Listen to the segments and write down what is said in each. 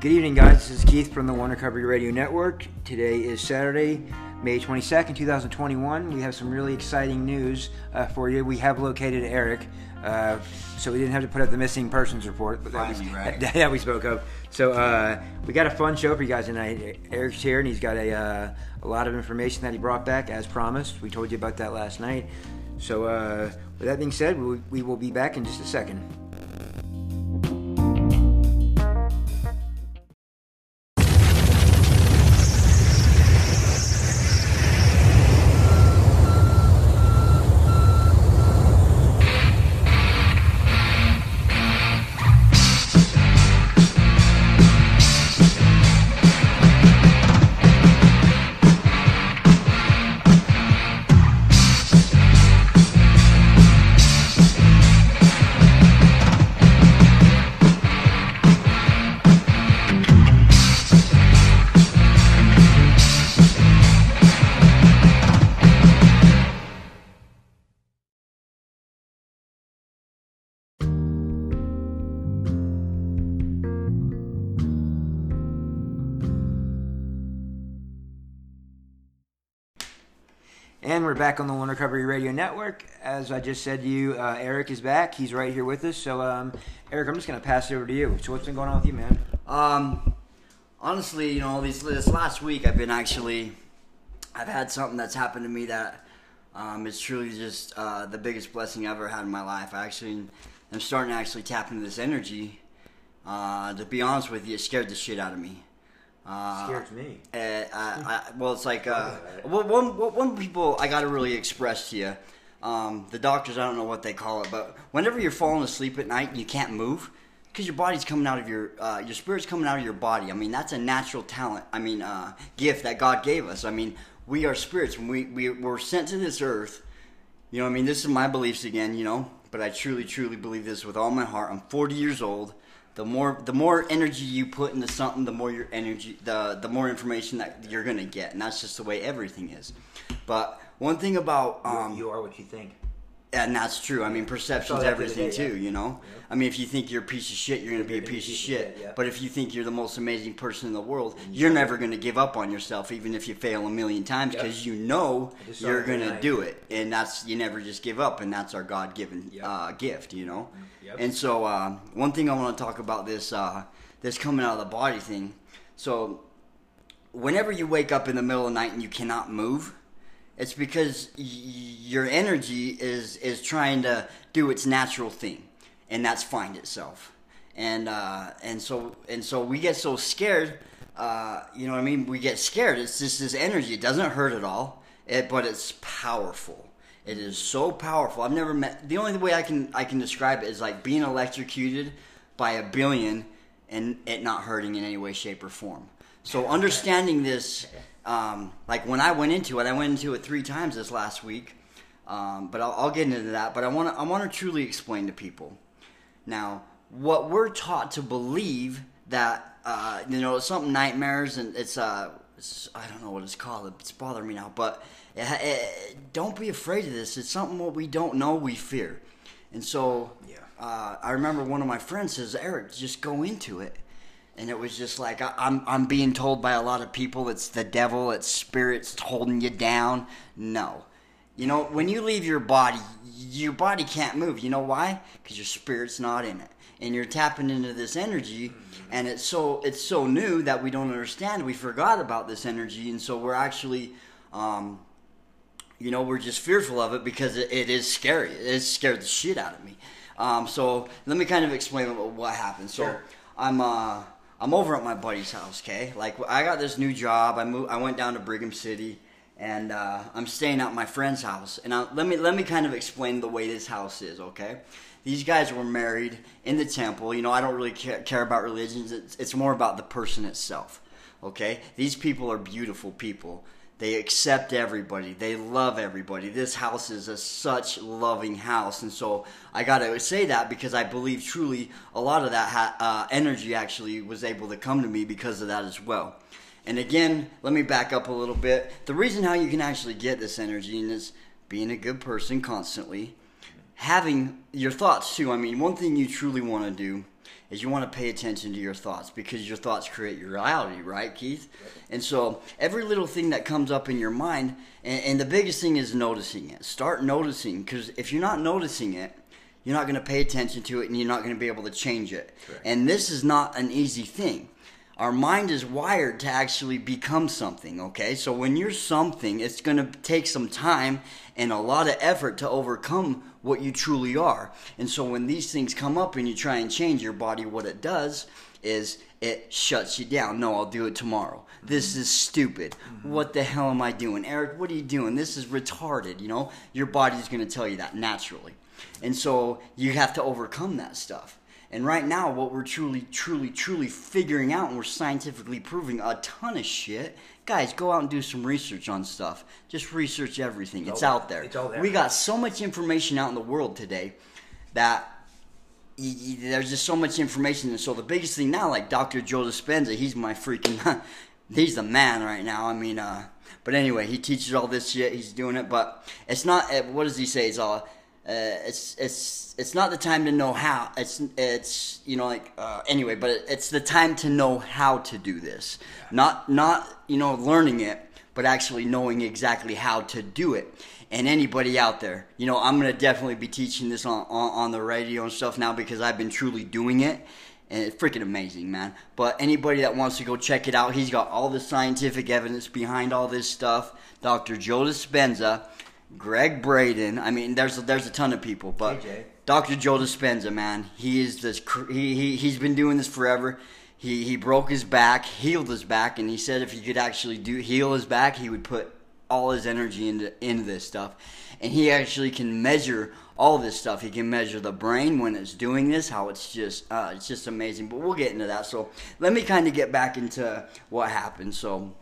Good evening, guys. This is Keith from the One Recovery Radio Network. Today is Saturday, May 22nd, 2021. We have some really exciting news uh, for you. We have located Eric, uh, so we didn't have to put up the missing persons report that, Finally, we, right? that, that we spoke of. So uh, we got a fun show for you guys tonight. Eric's here, and he's got a, uh, a lot of information that he brought back as promised. We told you about that last night. So uh, with that being said, we, we will be back in just a second. Back on the One Recovery Radio Network. As I just said to you, uh, Eric is back. He's right here with us. So, um, Eric, I'm just going to pass it over to you. So, what's been going on with you, man? Um, honestly, you know, this last week I've been actually, I've had something that's happened to me that um, is truly just uh, the biggest blessing I've ever had in my life. I actually am starting to actually tap into this energy. Uh, to be honest with you, it scared the shit out of me. Uh, Scares me. Uh, I, I, well, it's like uh, well, one, one, one people I got to really express to you. Um, the doctors, I don't know what they call it, but whenever you're falling asleep at night and you can't move, because your body's coming out of your, uh, your spirit's coming out of your body. I mean, that's a natural talent. I mean, uh, gift that God gave us. I mean, we are spirits. When we we were sent to this earth, you know, I mean, this is my beliefs again, you know, but I truly, truly believe this with all my heart. I'm 40 years old. The more, the more energy you put into something, the more your energy, the the more information that you're gonna get, and that's just the way everything is. But one thing about um, you are what you think. And that's true. I mean, perception's that the other everything day, too. yeah. You know. I mean, if you think you're a piece of shit, you're gonna be a piece of shit. yeah. But if you think you're the most amazing person in the world, you're never gonna give up on yourself, even if you fail a million times, because you know I just saw you're it the other gonna night. do it, and that's you never just give up, and that's our God-given uh, gift. You know. Yep. And so, uh, one thing I want to talk about this uh, this coming out of the body thing. So, whenever you wake up in the middle of the night and you cannot move, it's because y- your energy is is trying to do its natural thing, and that's find itself. And uh, and so and so we get so scared. Uh, you know what I mean? We get scared. It's just this energy. It doesn't hurt at all, it, but it's powerful. It is so powerful. I've never met. The only way I can I can describe it is like being electrocuted by a billion and it not hurting in any way, shape, or form. So understanding this, um, like when I went into it, I went into it three times this last week. Um, but I'll, I'll get into that. But I want to I want to truly explain to people. Now, what we're taught to believe that uh, you know something nightmares and it's uh it's, I don't know what it's called. It's bothering me now, but it, it, don't be afraid of this. It's something what we don't know we fear, and so Yeah. uh, I remember one of my friends says, "Eric, just go into it." And it was just like I, I'm I'm being told by a lot of people it's the devil, it's spirits holding you down. No, you know when you leave your body, your body can't move. You know why? Because your spirit's not in it, and you're tapping into this energy, and it's so it's so new that we don't understand. We forgot about this energy, and so we're actually. Um, you know, we're just fearful of it because it, it is scary. It scared the shit out of me. Um, so let me kind of explain what, what happened. So Sure. I'm uh, I'm over at my buddy's house. Okay, like I got this new job. I moved. I went down to Brigham City, and uh, I'm staying at my friend's house. And I, let me let me kind of explain the way this house is. Okay, these guys were married in the temple. You know, I don't really care, care about religions. It's, it's more about the person itself. Okay, these people are beautiful people. They accept everybody. They love everybody. This house is a such loving house, and so I gotta say that because I believe truly a lot of that ha- uh, energy actually was able to come to me because of that as well. And again, let me back up a little bit. The reason how you can actually get this energy is being a good person constantly, having your thoughts too. I mean, one thing you truly want to do is you want to pay attention to your thoughts because your thoughts create your reality, right, Keith? And so every little thing that comes up in your mind, and, and the biggest thing is noticing it. Start noticing because if you're not noticing it, you're not going to pay attention to it and you're not going to be able to change it. And this is not an easy thing. Our mind is wired to actually become something, okay? So when you're something, it's going to take some time and a lot of effort to overcome what you truly are. And so when these things come up and you try and change your body, what it does is it shuts you down. No, I'll do it tomorrow. This mm-hmm. is stupid. Mm-hmm. What the hell am I doing? Eric, what are you doing? This is retarded, you know? Your body's going to tell you that naturally. And so you have to overcome that stuff. And right now, what we're truly, truly, truly figuring out, and we're scientifically proving a ton of shit. Guys, go out and do some research on stuff. Just research everything. It's, It's out there. It's all there. We got so much information out in the world today that y- y- there's just so much information. And so the biggest thing now, like Dr. Joe Dispenza, he's my freaking, he's the man right now. I mean, uh, but anyway, he teaches all this shit. He's doing it, but it's not. uh, What does he say? It's all. Uh, it's it's it's not the time to know how. It's it's you know like uh, anyway, but it, it's the time to know how to do this. Not not you know learning it, but actually knowing exactly how to do it. And anybody out there, you know, I'm gonna definitely be teaching this on, on on the radio and stuff now because I've been truly doing it, and it's freaking amazing, man. But anybody that wants to go check it out, he's got all the scientific evidence behind all this stuff. Dr. Joe Dispenza, Gregg Braden. I mean, there's there's a ton of people, but JJ. Dr. Joe Dispenza, man, he is this. He he he's been doing this forever. He he broke his back, healed his back, and he said if he could actually do heal his back, he would put all his energy into into this stuff. And he actually can measure all this stuff. He can measure the brain when it's doing this, how it's just uh, it's just amazing. But we'll get into that. So let me kind of get back into what happened. So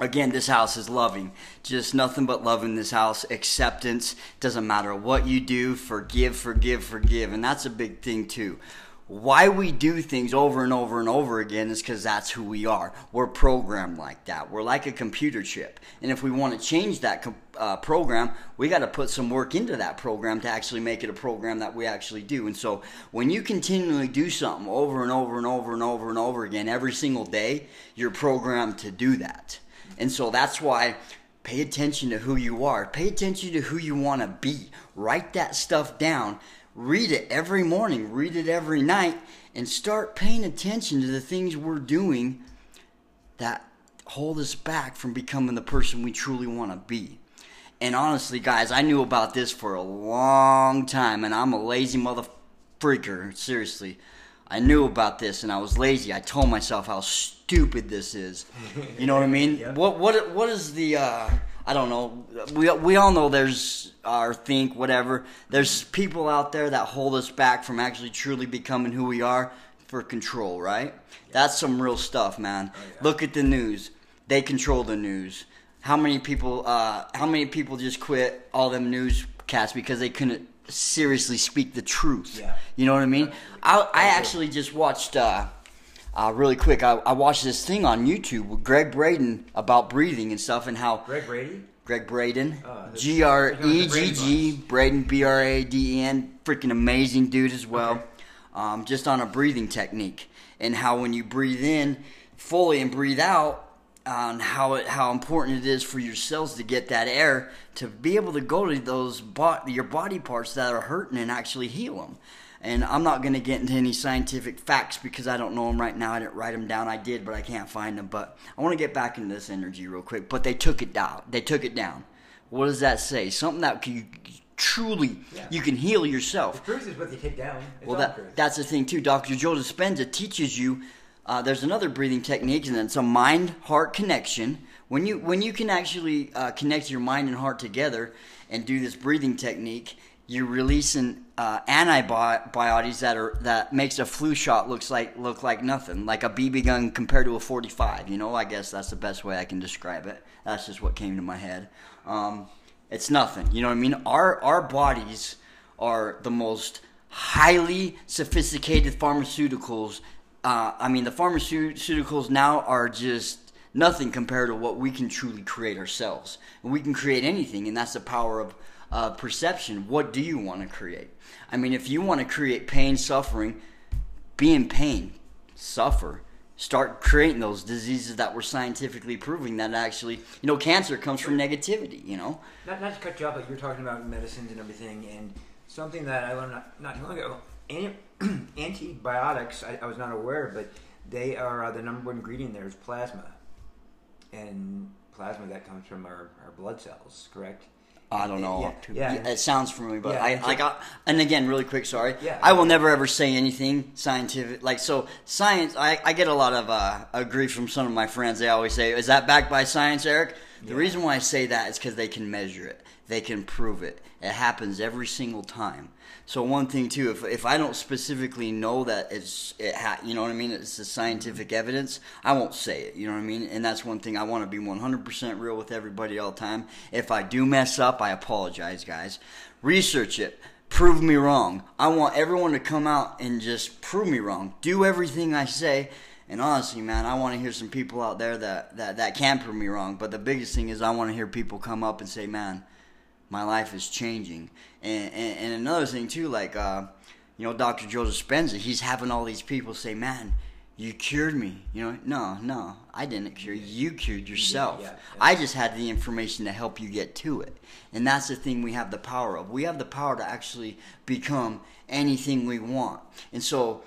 again this house is loving. Just nothing but love in this house. Acceptance doesn't matter what you do forgive forgive forgive. And that's a big thing too. Why we do things over and over and over again is because that's who we are. We're programmed like that. We're like a computer chip. And if we want to change that uh, program we got to put some work into that program to actually make it a program that we actually do. And so when you continually do something over and over and over and over and over again every single day you're programmed to do that and so that's why pay attention to who you are. Pay attention to who you want to be. Write that stuff down. Read it every morning, read it every night, and start paying attention to the things we're doing that hold us back from becoming the person we truly want to be. And honestly, guys, I knew about this for a long time, and I'm a lazy mother freaker. Seriously. I knew about this and I was lazy. I told myself how stupid this is. You know what I mean? Yeah. What what what is the uh I don't know. We we all know there's our think whatever. There's people out there that hold us back from actually truly becoming who we are for control, right? That's some real stuff, man. Oh, yeah. Look at the news. They control the news. How many people uh how many people just quit all them newscasts because they couldn't seriously speak the truth? Yeah. You know what I mean? I I actually just watched uh uh, really quick, I, I watched this thing on YouTube with Gregg Braden about breathing and stuff, and how Greg Brady. Gregg Braden, Oh, G R E G G, Braden B R A D E N, freaking amazing dude as well. Okay. Um, just on a breathing technique and how when you breathe in fully and breathe out, on how it, how important it is for your cells to get that air to be able to go to those bo- your body parts that are hurting and actually heal them. And I'm not going to get into any scientific facts because I don't know them right now. I didn't write them down. I did, but I can't find them. But I want to get back into this energy real quick. But they took it down. They took it down. What does that say? Something that you truly Yeah. you can heal The yourself. truth is what they take down. It's Well, that that's the thing too. Dr. Joe Dispenza teaches you. Uh, there's another breathing technique, and it's a mind-heart connection. When you when you can actually uh, connect your mind and heart together and do this breathing technique, you're releasing uh, that are that makes a flu shot looks like look like nothing, like a BB gun compared to a 45. You know, I guess that's the best way I can describe it. That's just what came to my head. Um, it's nothing. You know what I mean? Our our bodies are the most highly sophisticated pharmaceuticals. Uh, I mean, the pharmaceuticals now are just nothing compared to what we can truly create ourselves. And we can create anything, and that's the power of uh, perception. What do you want to create? I mean, if you want to create pain, suffering, be in pain, suffer, start creating those diseases that were scientifically proving that actually, you know, cancer comes from negativity, you know? Not, not to cut you off, but you're talking about medicines and everything, and something that I learned not, not too long ago. Antibiotics, I, I was not aware, but they are uh, the number one ingredient there is plasma, and plasma that comes from our, our blood cells, correct? I don't know. Yeah, yeah. it sounds familiar, but Yeah, I, and so- I got. And again, really quick, sorry. Yeah. I will never ever say anything scientific. Like so, science. I, I get a lot of uh, grief from some of my friends. They always say, "Is that backed by science, Eric?" The reason why I say that is because they can measure it. They can prove it. It happens every single time. So one thing too, if if I don't specifically know that it's it ha, you know what I mean, it's the scientific evidence, I won't say it. You know what I mean, and that's one thing I want to be 100% real with everybody all the time. If I do mess up, I apologize, guys. Research it. Prove me wrong. I want everyone to come out and just prove me wrong. Do everything I say. And honestly, man, I want to hear some people out there that, that, that can prove me wrong. But the biggest thing is I want to hear people come up and say, man, my life is changing. And, and, and another thing too, like uh, you know, Dr. Joe Dispenza, he's having all these people say, "Man, you cured me." You know, no, no, I didn't cure you. You cured yourself. yeah, yeah. I just had the information to help you get to it. And that's the thing we have the power of. We have the power to actually become anything we want. And so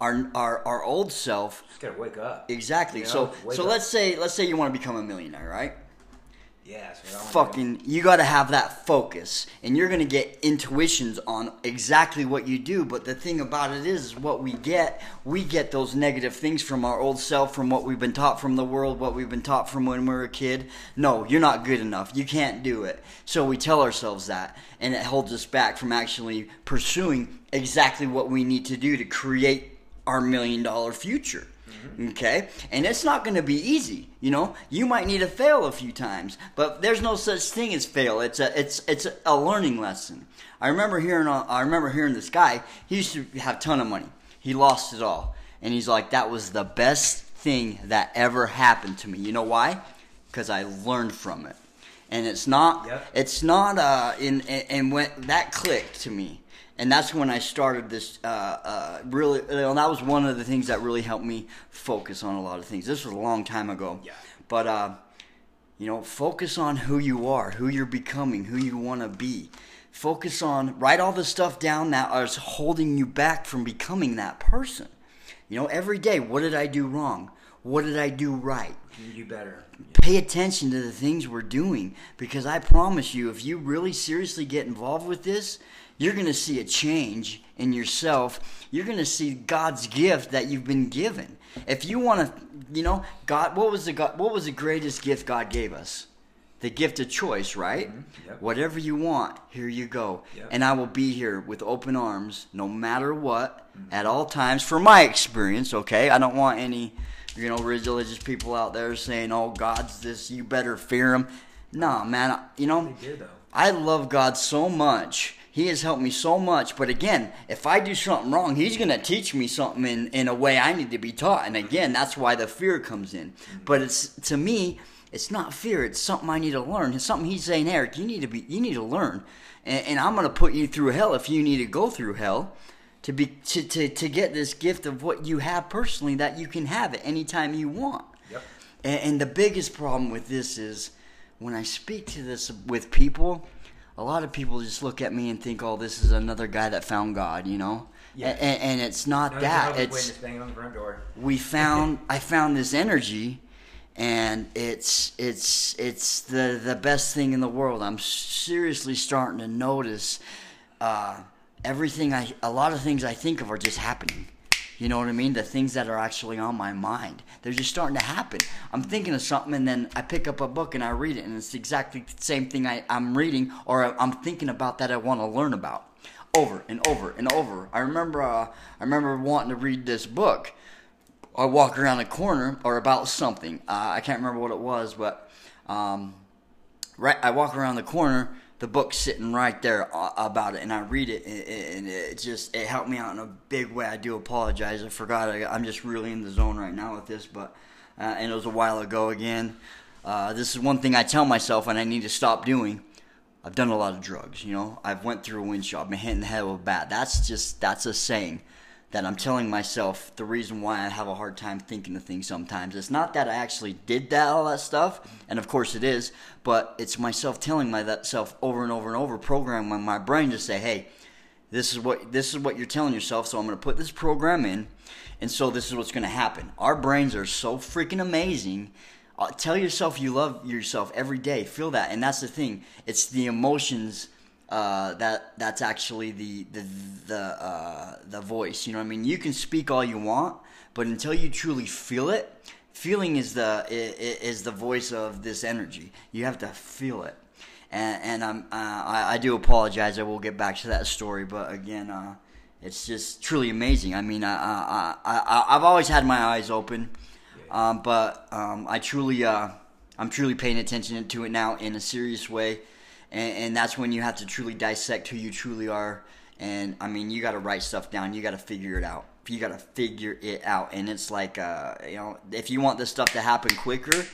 our our, our old self Just gotta wake up. exactly. You know, so so up. let's say let's say you want to become a millionaire, right? Yeah, that's what I wanna fucking you got to have that focus and you're to get intuitions on exactly what you do but the thing about it is, is what we get we get those negative things from our old self from what we've been taught from the world what we've been taught from when we were a kid. No you're not good enough. You can't do it. So we tell ourselves that and it holds us back from actually pursuing exactly what we need to do to create our million dollar future Okay? And it's not going to be easy, you know? You might need to fail a few times, but there's no such thing as fail. It's a it's it's a learning lesson. I remember hearing uh, I remember hearing this guy, he used to have a ton of money. He lost it all. And he's like that was the best thing that ever happened to me. You know why? Cuz I learned from it. And it's not Yep. it's not uh in and, and when that clicked to me and that's when I started this. Uh, uh, really, know, that was one of the things that really helped me focus on a lot of things. This was a long time ago, Yeah. but uh, you know, focus on who you are, who you're becoming, who you want to be. Focus on write all the stuff down that is holding you back from becoming that person. You know, every day, what did I do wrong? What did I do right? You do better. pay attention to the things we're doing because I promise you, if you really seriously get involved with this, you're going to see a change in yourself. You're going to see God's gift that you've been given. If you want to, you know, God, what was the God, what was the greatest gift God gave us? The gift of choice, right? Mm-hmm. Yep. Whatever you want, here you go. Yep. And I will be here with open arms no matter what mm-hmm. at all times for my experience, okay? I don't want any, you know, religious people out there saying, "Oh, God's this, you better fear him." Nah, man, you know, did. I love God so much. He has helped me so much. But again, if I do something wrong, He's going to teach me something in, in a way I need to be taught. And again, that's why the fear comes in. Mm-hmm. But it's to me, it's not fear. It's something I need to learn. It's something He's saying, Eric, you need to be, you need to learn. And, and I'm going to put you through hell if you need to go through hell to be to, to, to get this gift of what you have personally that you can have it anytime you want. Yep. And, and the biggest problem with this is when I speak to this with people, a lot of people just look at me and think, "Oh, this is another guy that found God," you know. Yeah. And, and it's not No, that. It's It's waiting banging on the front door. we found. I found this energy, and it's it's it's the the best thing in the world. I'm seriously starting to notice uh, everything. I a lot of things I think of are just happening. You know what I mean? The things that are actually on my mind, they're just starting to happen. I'm thinking of something, and then I pick up a book and I read it, and it's exactly the same thing I, I'm reading or I'm thinking about that I want to learn about, over and over and over. I remember, uh, I remember wanting to read this book. I walk around a corner or about something. Uh, I can't remember what it was, but um, right, I walk around the corner. The book's sitting right there uh, about it, and I read it, and- it just it helped me out in a big way. I do apologize. I forgot. I, I'm just really in the zone right now with this, but uh, and it was a while ago again. Uh, this is one thing I tell myself, and I need to stop doing. I've done a lot of drugs, you know. I've went through a windshield. I've been hit in the head with a bat. That's just that's a saying. That I'm telling myself the reason why I have a hard time thinking of things sometimes. It's not that I actually did that all that stuff, and of course it is, but it's myself telling myself over and over and over, programming my brain to say, "Hey, this is what this is what you're telling yourself, so I'm going to put this program in, and so this is what's going to happen." Our brains are so freaking amazing. Uh, tell yourself you love yourself every day. Feel that, and that's the thing. It's the emotions uh, that that's actually the the the uh, the voice. You know what I mean? You can speak all you want, but until you truly feel it, feeling is the is the voice of this energy. You have to feel it, and and I'm uh, I, I, do apologize. I will get back to that story, but again, uh, it's just truly amazing. I mean, I I, I I've always had my eyes open, um, but um, I truly uh, I'm truly paying attention to it now in a serious way and, and that's when you have to truly dissect who you truly are. And I mean, you got to write stuff down. You got to figure it out. You got to figure it out. And it's like, uh, you know, if you want this stuff to happen quicker,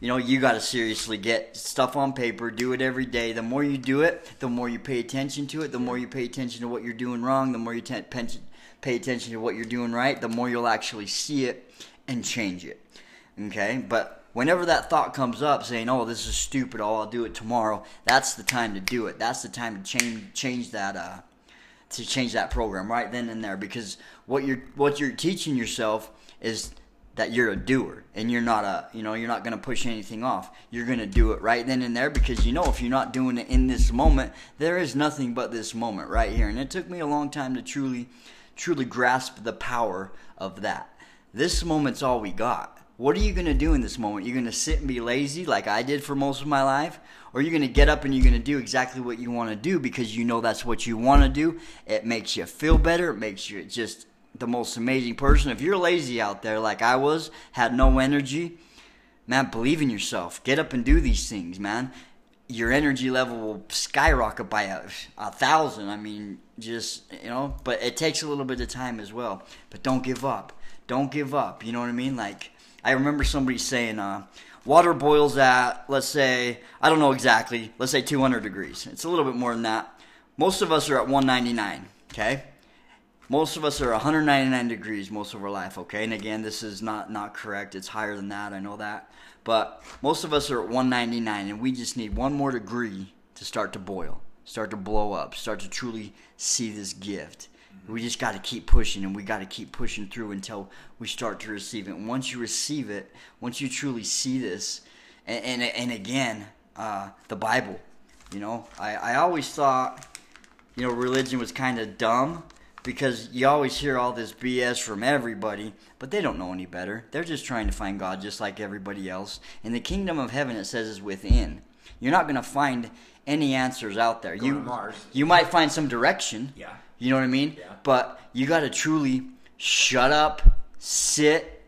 you know, you got to seriously get stuff on paper, do it every day. The more you do it, the more you pay attention to it, the more you pay attention to what you're doing wrong, the more you pay attention to what you're doing right, the more you'll actually see it and change it. Okay? But whenever that thought comes up saying, "Oh, this is stupid. Oh, I'll do it tomorrow," that's the time to do it. That's the time to change change that uh, to change that program right then and there. Because what you're what you're teaching yourself is that you're a doer and you're not a you know you're not going to push anything off. You're going to do it right then and there because you know if you're not doing it in this moment there is nothing but this moment right here. And it took me a long time to truly truly grasp the power of that. This moment's all we got what are you going to do in this moment? You're going to sit and be lazy like I did for most of my life? Or you're going to get up and you're going to do exactly what you want to do because you know that's what you want to do? It makes you feel better. It makes you just the most amazing person. If you're lazy out there like I was, had no energy, man, believe in yourself. Get up and do these things, man. Your energy level will skyrocket by a, a thousand. I mean, just, you know, but it takes a little bit of time as well. But don't give up. Don't give up. You know what I mean? Like, I remember somebody saying, uh, water boils at, let's say, I don't know exactly, let's say 200 degrees. It's a little bit more than that. Most of us are at 199, okay? Most of us are 199 degrees most of our life, okay? And again, this is not, not correct. It's higher than that, I know that. But most of us are at 199, and we just need one more degree to start to boil, start to blow up, start to truly see this gift. We just got to keep pushing and we got to keep pushing through until we start to receive it. And once you receive it, once you truly see this, and, and, and again, uh, the Bible, you know, I, I always thought, you know, religion was kind of dumb because you always hear all this BS from everybody, but they don't know any better. They're just trying to find God just like everybody else. And the kingdom of heaven, it says, is within. You're not going to find any answers out there. Go you you might find some direction. Yeah. You know what I mean? Yeah. But you got to truly shut up, sit,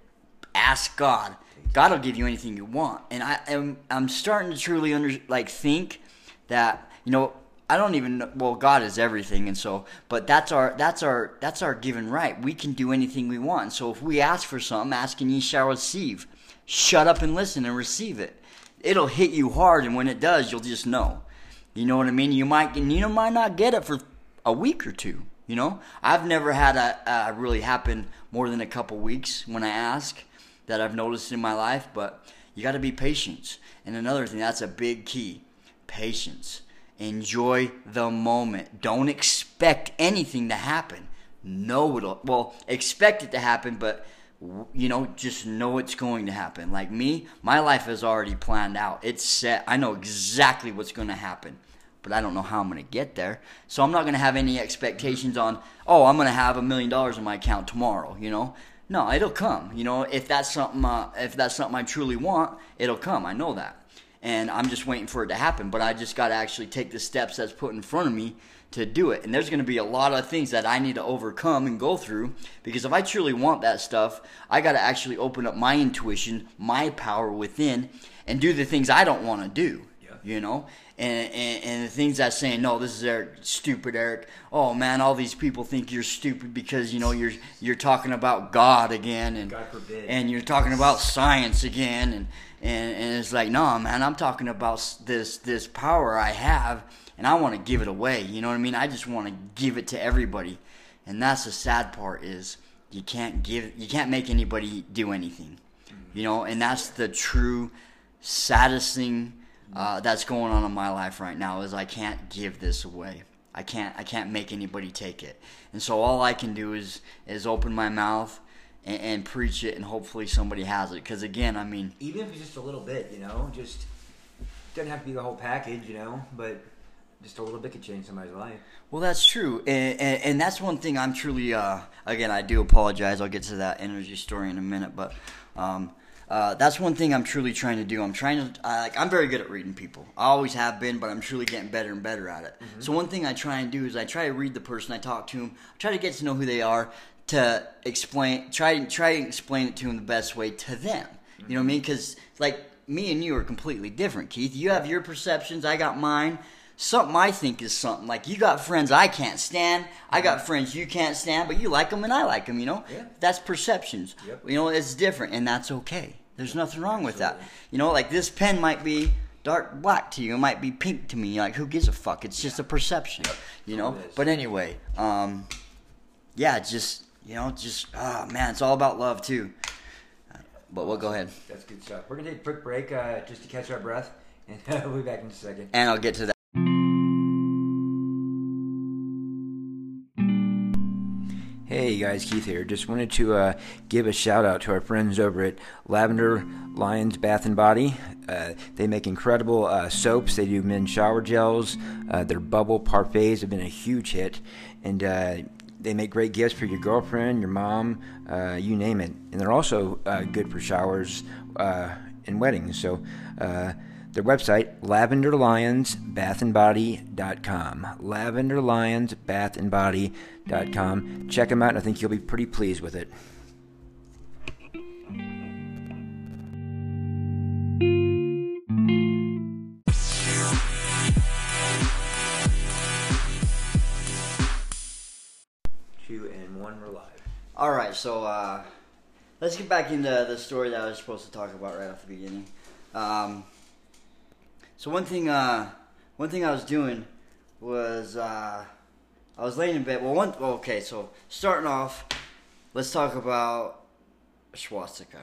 ask God. God will give you anything you want. And I am I'm starting to truly under like think that you know I don't even know, well God is everything and so but that's our that's our that's our given right. We can do anything we want. So if we ask for something, ask and ye shall receive. Shut up and listen and receive it. It'll hit you hard and when it does, you'll just know. You know what I mean? You might you know might not get it for a week or two. You know, I've never had a, a really happen more than a couple weeks when I ask that I've noticed in my life. But you got to be patient. And another thing, that's a big key: patience. Enjoy the moment. Don't expect anything to happen. Know it'll well expect it to happen, but you know, just know it's going to happen. Like me, my life is already planned out. It's set. I know exactly what's going to happen but I don't know how I'm going to get there. So I'm not going to have any expectations on, oh, I'm going to have a million dollars in my account tomorrow, you know? No, it'll come. You know, if that's something uh, if that's something I truly want, it'll come. I know that. And I'm just waiting for it to happen, but I just got to actually take the steps that's put in front of me to do it. And there's going to be a lot of things that I need to overcome and go through because if I truly want that stuff, I got to actually open up my intuition, my power within and do the things I don't want to do. Yeah. You know? And, and, and the things that saying, no, this is Eric, stupid Eric. Oh man, all these people think you're stupid because you know you're you're talking about God again, and God and you're talking about science again, and and, and it's like, no, man, I'm talking about this this power I have, and I want to give it away. You know what I mean? I just want to give it to everybody, and that's the sad part is you can't give you can't make anybody do anything you know and that's the true saddest thing uh, that's going on in my life right now is i can't give this away i can't i can't make anybody take it and so all i can do is is open my mouth and, and preach it and hopefully somebody has it because again i mean Even if it's just a little bit, you know, just doesn't have to be the whole package, you know, but just a little bit could change somebody's life. Well, that's true, and, and, and that's one thing I'm truly. Uh, again, I do apologize. I'll get to that energy story in a minute, but um, uh, that's one thing I'm truly trying to do. I'm trying to. I, like, I'm very good at reading people. I always have been, but I'm truly getting better and better at it. So one thing I try and do is I try to read the person I talk to them. Try to get to know who they are. To explain, try try to explain it to them the best way to them. You know what I mean? Because like me and you are completely different, Keith. You have your perceptions. I got mine something I think is something. Like you got friends I can't stand, I got friends you can't stand, but you like them and I like them. You know, Yeah. that's perceptions. Yep. You know, it's different, and that's okay. There's nothing wrong with that. You know, like this pen might be dark black to you, it might be pink to me. Like who gives a fuck? It's just a perception. You know. But anyway, um, yeah, just you know, just ah man, it's all about love too. But we'll go ahead, That's good stuff. We're gonna take a quick break uh, just to catch our breath, and we'll be back in a second. and I'll get to that. Hey guys, Keith here. Just wanted to uh, give a shout out to our friends over at Lavender Lions Bath and Body. Uh, they make incredible uh, soaps. They do men's shower gels. Uh, their bubble parfaits have been a huge hit, and uh, they make great gifts for your girlfriend, your mom, uh, you name it. And they're also good for showers and weddings. So. Their website, lavenderlionsbathandbody.com. Lavenderlionsbathandbody.com. Check them out, and I think you'll be pretty pleased with it. Two and one, we're live. All right, so uh, let's get back into the story that I was supposed to talk about right off the beginning. Um, so one thing, uh, one thing I was doing was uh, I was laying in bed. Well, one okay. So starting off, let's talk about swastika.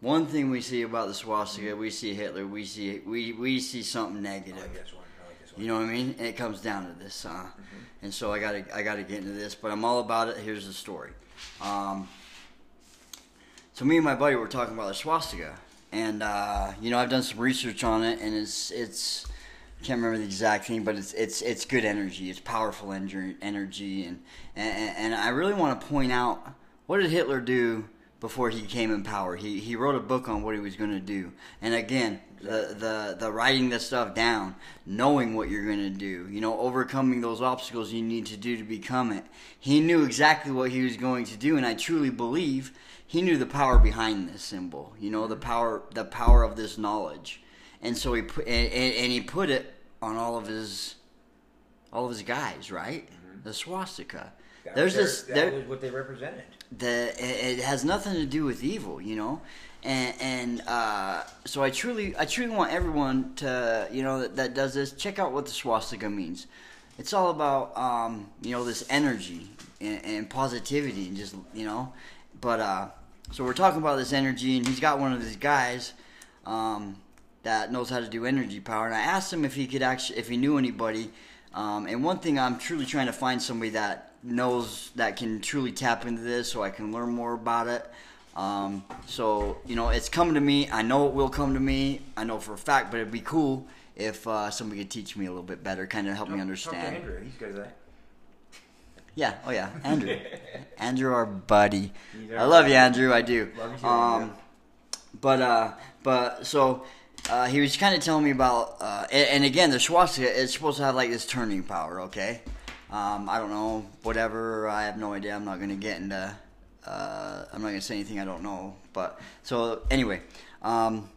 One thing we see about the swastika, we see Hitler, we see we we see something negative. this one. I like this You know what I mean? And it comes down to this, uh, and so I gotta I gotta get into this, but I'm all about it. Here's the story. Um, so me and my buddy were talking about the swastika, and uh, you know I've done some research on it, and it's it's I can't remember the exact thing, but it's it's it's good energy. It's powerful ener- energy, and and, and I really want to point out what did Hitler do before he came in power. He he wrote a book on what he was going to do, and again the the the writing this stuff down, knowing what you're going to do, you know, overcoming those obstacles you need to do to become it. He knew exactly what he was going to do, and I truly believe he knew the power behind this symbol. You know, the power the power of this knowledge and so he put and, and, he put it on all of his all of his guys, right? The swastika. There's this That there, what they represented. the it, it has nothing to do with evil, you know, and and uh, so I truly I truly want everyone to you know that, that does this check out what the swastika means. It's all about um, you know this energy and, and positivity and just you know, but uh, so we're talking about this energy and he's got one of these guys. Um, that knows how to do energy power. And I asked him if he could actually, if he knew anybody. Um, and one thing I'm truly trying to find somebody that knows that can truly tap into this, so I can learn more about it. Um, so you know, it's coming to me. I know it will come to me. I know for a fact, but it'd be cool if uh, somebody could teach me a little bit better, kind of help me Talk to understand. Andrew. He's good at that. Yeah. Oh yeah, Andrew. Andrew, our buddy. I love buddy. you, Andrew. I do. Love you Um, Andrew. but uh, but so uh, he was kind of telling me about, uh, and, and again, the swastika is supposed to have like this turning power. Okay. Um, I don't know, whatever. I have no idea. I'm not gonna get into. Uh, I'm not gonna say anything I don't know. But so anyway, um,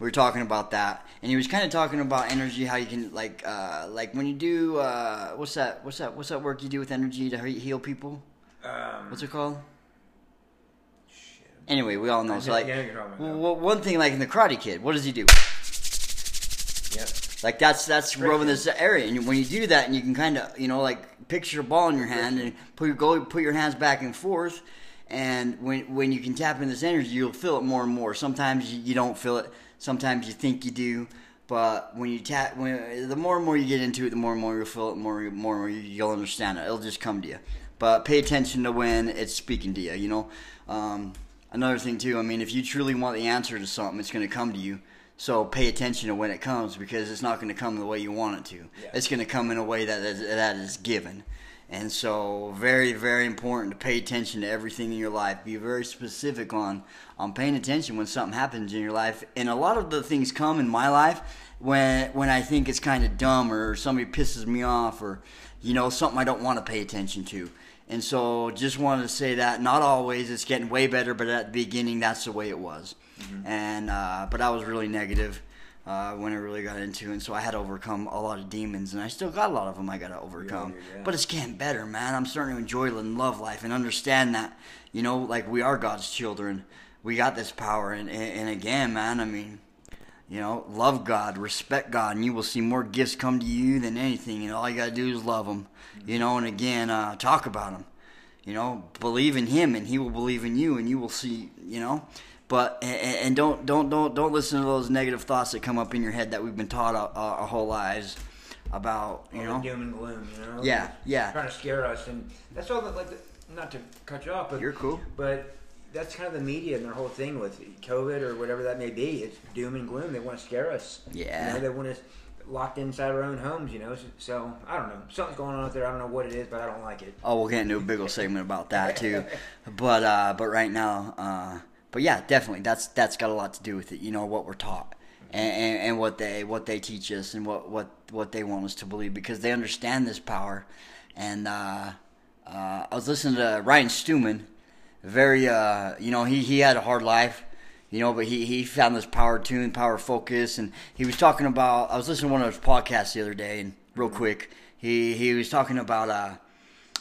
we were talking about that, and he was kind of talking about energy, how you can like, uh, like when you do, uh, what's that? What's that? What's that work you do with energy to heal people? Um, What's it called? shit. Anyway, we all know. So like, yeah, you're talking about w- that. w- one thing like in the Karate Kid, what does he do? Yep. Like that's that's rubbing this area, and when you do that, and you can kind of you know like picture a ball in your hand and put your go put your hands back and forth, and when when you can tap in this energy, you'll feel it more and more. Sometimes you, you don't feel it. Sometimes you think you do. But when you tap, when the more and more you get into it, the more and more you'll feel it, more and more, you'll understand it. It'll just come to you. But pay attention to when it's speaking to you. You know, um, another thing too. I mean, if you truly want the answer to something, it's going to come to you. So pay attention to when it comes because it's not going to come the way you want it to. Yeah. It's going to come in a way that is, that is given. And so, very, very important to pay attention to everything in your life. Be very specific on on paying attention when something happens in your life. And a lot of the things come in my life when when I think it's kind of dumb or somebody pisses me off or you know something I don't want to pay attention to. And so, just wanted to say that not always. It's getting way better, but at the beginning, that's the way it was. And uh, but I was really negative uh, when I really got into. And so I had to overcome a lot of demons, and I still got a lot of them I got to overcome. do, yeah. But it's getting better, man. I'm starting to enjoy and love life and understand that, you know, like we are God's children. We got this power, and, and, and again, man, I mean, you know, love God, respect God, and you will see more gifts come to you than anything. And all you gotta do is love Him, you know. And again, uh, talk about Him, you know. Believe in Him, and He will believe in you, and you will see, you know. But and, and don't don't don't don't listen to those negative thoughts that come up in your head that we've been taught our, our whole lives about, you All know. doom and gloom, you know. Yeah, yeah. Trying to scare us, and that's all that. Like, not to cut you off, but You're cool. But that's kind of the media and their whole thing with COVID or whatever that may be. It's doom and gloom. They want to scare us. Yeah. You know, they want us locked inside our own homes. You know. So, so I don't know. Something's going on out there. I don't know what it is, but I don't like it. Oh, we'll get into a big old segment about that too. But uh, but right now, uh, but yeah, definitely that's that's got a lot to do with it. You know what we're taught and, and, and what they what they teach us and what, what what they want us to believe because they understand this power. And uh, uh, I was listening to Ryan Stewman, very uh, you know he he had a hard life. You know, but he, he found this power tune, power focus, and he was talking about. I was listening to one of his podcasts the other day, and real quick, he he was talking about uh,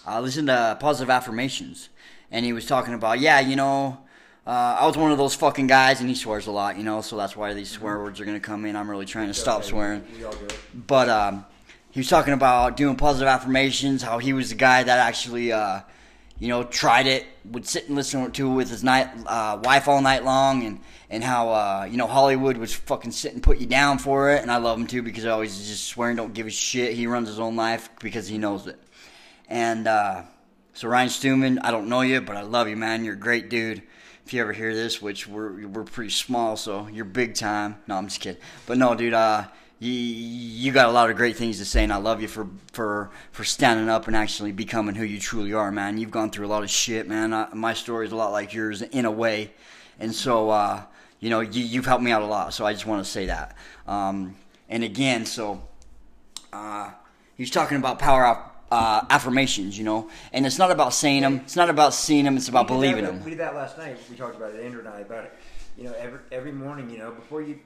I listened to positive affirmations, and he was talking about, yeah, you know, uh, I was one of those fucking guys, and he swears a lot, you know, so that's why these swear words are gonna come in. I'm really trying to stop swearing, but um, he was talking about doing positive affirmations, how he was the guy that actually, uh, you know, tried it, would sit and listen to it with his night uh, wife all night long, and and how uh, you know Hollywood was fucking sit and put you down for it, and I love him too because I always just swearing, don't give a shit. He runs his own life because he knows it. And uh, so Ryan Stewman, I don't know you, but I love you, man. You're a great dude. If you ever hear this, which we're we're pretty small, so you're big time. No, I'm just kidding. But no, dude, uh, you you got a lot of great things to say, and I love you for for for standing up and actually becoming who you truly are, man. You've gone through a lot of shit, man. I, my story is a lot like yours in a way, and so uh, you know you, you've helped me out a lot. So I just want to say that. Um, and again, so uh, he was talking about power aff- uh, affirmations, you know, and it's not about saying them. It's not about seeing them. It's about We believing that, them. We did that last night. We talked about it, Andrew and I, about it. You know, every every morning, you know, before you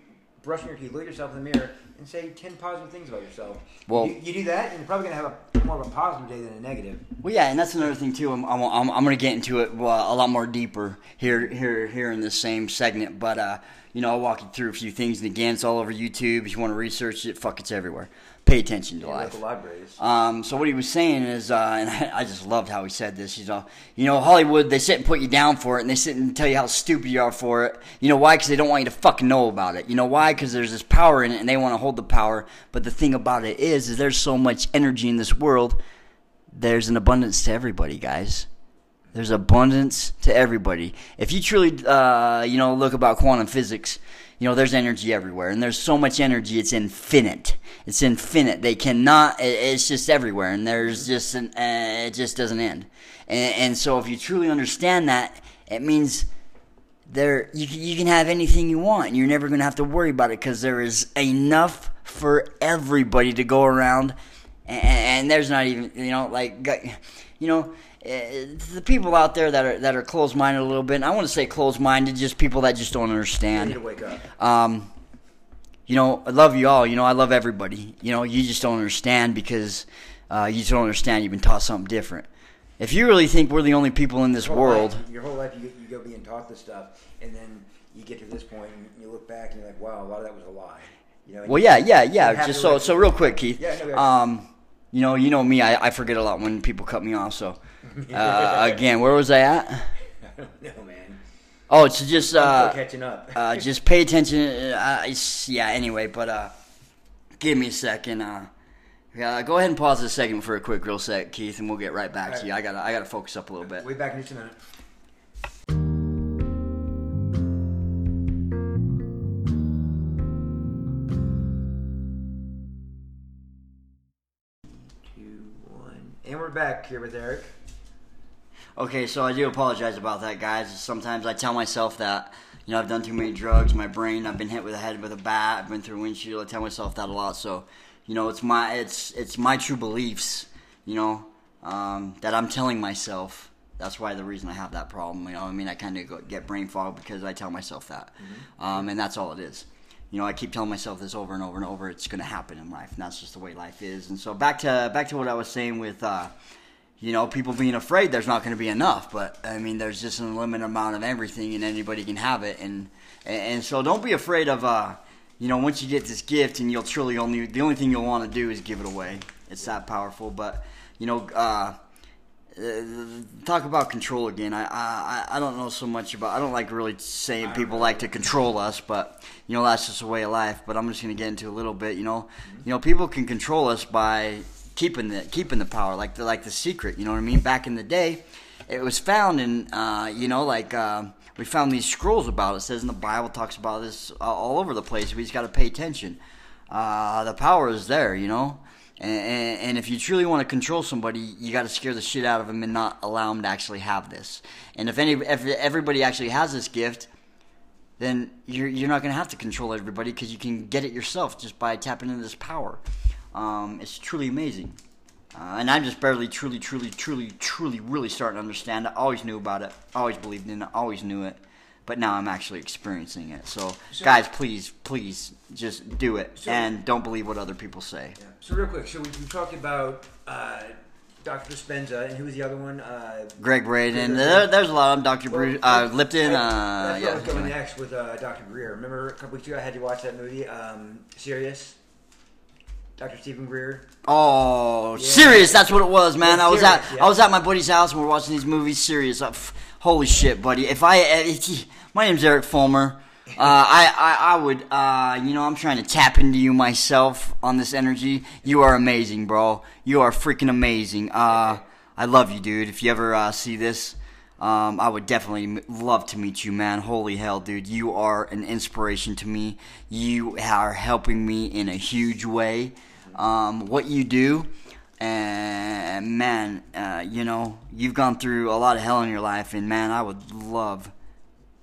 brushing your teeth, look at yourself in the mirror and say ten positive things about yourself. Well- you, you do that, and you're probably gonna have a more of a positive day than a negative. Well, yeah, and that's another thing too. I'm I'm, I'm, I'm going to get into it uh, a lot more deeper here here here in this same segment, but uh, you know, I'll walk you through a few things. And again, it's all over YouTube. If you want to research it, fuck, it's everywhere. Pay attention to Yeah, life. libraries. Um, so what he was saying is, uh, and I, I just loved how he said this. He's all, you know, Hollywood, they sit and put you down for it, and they sit and tell you how stupid you are for it. You know why? Because they don't want you to fucking know about it. You know why? Because there's this power in it, and they want to hold the power. But the thing about it is, is there's so much energy in this world. There's an abundance to everybody, guys. There's abundance to everybody. If you truly, uh, you know, look about quantum physics, you know, there's energy everywhere, and there's so much energy, it's infinite. It's infinite. They cannot. It's just everywhere, and there's just an. Uh, it just doesn't end. And, and so, if you truly understand that, it means there you can, you can have anything you want, and you're never going to have to worry about it because there is enough for everybody to go around, and, and there's not even you know like you know. Uh, the people out there that are that are closed minded a little bit. I want to say closed minded, just people that just don't understand. You need to wake up. Um, you know, I love you all. You know, I love everybody. You know, you just don't understand because uh, you just don't understand. You've been taught something different. If you really think we're the only people in this Your world, life- your whole life, you, you go being taught this stuff, and then you get to this point, and you look back, and you're like, wow, a lot of that was a lie. You know, Well, yeah, yeah, yeah. Just so so real quick, Keith. Yeah, no, yeah. um, you know, you know me. I, I forget a lot when people cut me off. So, uh, again, where was I at? no, man. Oh, it's just Still uh, catching up. uh, just pay attention. Uh, it's- yeah. Anyway, but uh, give me a second. Uh, yeah, go ahead and pause a second for a quick real sec, Keith, and we'll get right back to you. I gotta I gotta focus up a little bit. Way back in just a minute. Back here with Eric. Okay, so I do apologize about that, guys. Sometimes I tell myself that, you know, I've done too many drugs, my brain, I've been hit with a head with a bat, I've been through a windshield. I tell myself that a lot. So, you know, it's my it's it's my true beliefs, you know, um, that I'm telling myself. That's why the reason I have that problem. You know, I mean, I kind of get brain fog because I tell myself that, um, and that's all it is. You know, I keep telling myself this over and over and over. It's going to happen in life, and that's just the way life is. And so back to back to what I was saying with. Uh, you know, people being afraid there's not going to be enough. But I mean, there's just an unlimited amount of everything, and anybody can have it. And and so don't be afraid of, uh, you know, once you get this gift, and you'll truly only the only thing you'll want to do is give it away. It's that powerful. But you know, uh, talk about control again. I, I I don't know so much about. I don't like really saying people like to control us, but you know that's just a way of life. But I'm just gonna get into a little bit. You know, you know people can control us by keeping the keeping the power, like the like the secret. You know what I mean? Back in the day, it was found in uh, you know like. Uh, we found these scrolls about it. it. Says in the Bible, talks about this uh, all over the place. We just got to pay attention. Uh, the power is there, you know. And, and, if you truly want to control somebody, you got to scare the shit out of them and not allow them to actually have this. And if any, if everybody actually has this gift, then you're you're not to have to control everybody because you can get it yourself just by tapping into this power. Um, it's truly amazing. Uh, and I'm just barely, truly, truly, truly, truly, really starting to understand. I always knew about it. Always believed in it. Always knew it. But now I'm actually experiencing it. So, So- guys, please, please, just do it So- and don't believe what other people say. Yeah. So real quick, so we, we talked about uh, Dr. Dispenza, and who was the other one? Uh, Gregg Braden. There, there's a lot of them. Dr. well, Bruce, uh, Lipton. I- Uh, I was going next with uh, Dr. Greer. Remember a couple weeks ago I had you watch that movie, um, Sirius? Dr. Steven Greer. Oh, Yeah. Sirius! That's what it was, man. Yeah, I was at yeah. I was at my buddy's house and we're watching these movies. Sirius, uh, holy shit, buddy! If I, if- my name's Eric Fulmer. Uh, I, I, I would, uh, you know, I'm trying to tap into you myself on this energy. You are amazing, bro. You are freaking amazing. Uh, I love you, dude. If you ever uh, see this, um, I would definitely love to meet you, man. Holy hell, dude. You are an inspiration to me. You are helping me in a huge way. Um, what you do, and man, uh, you know, you've gone through a lot of hell in your life, and man, I would love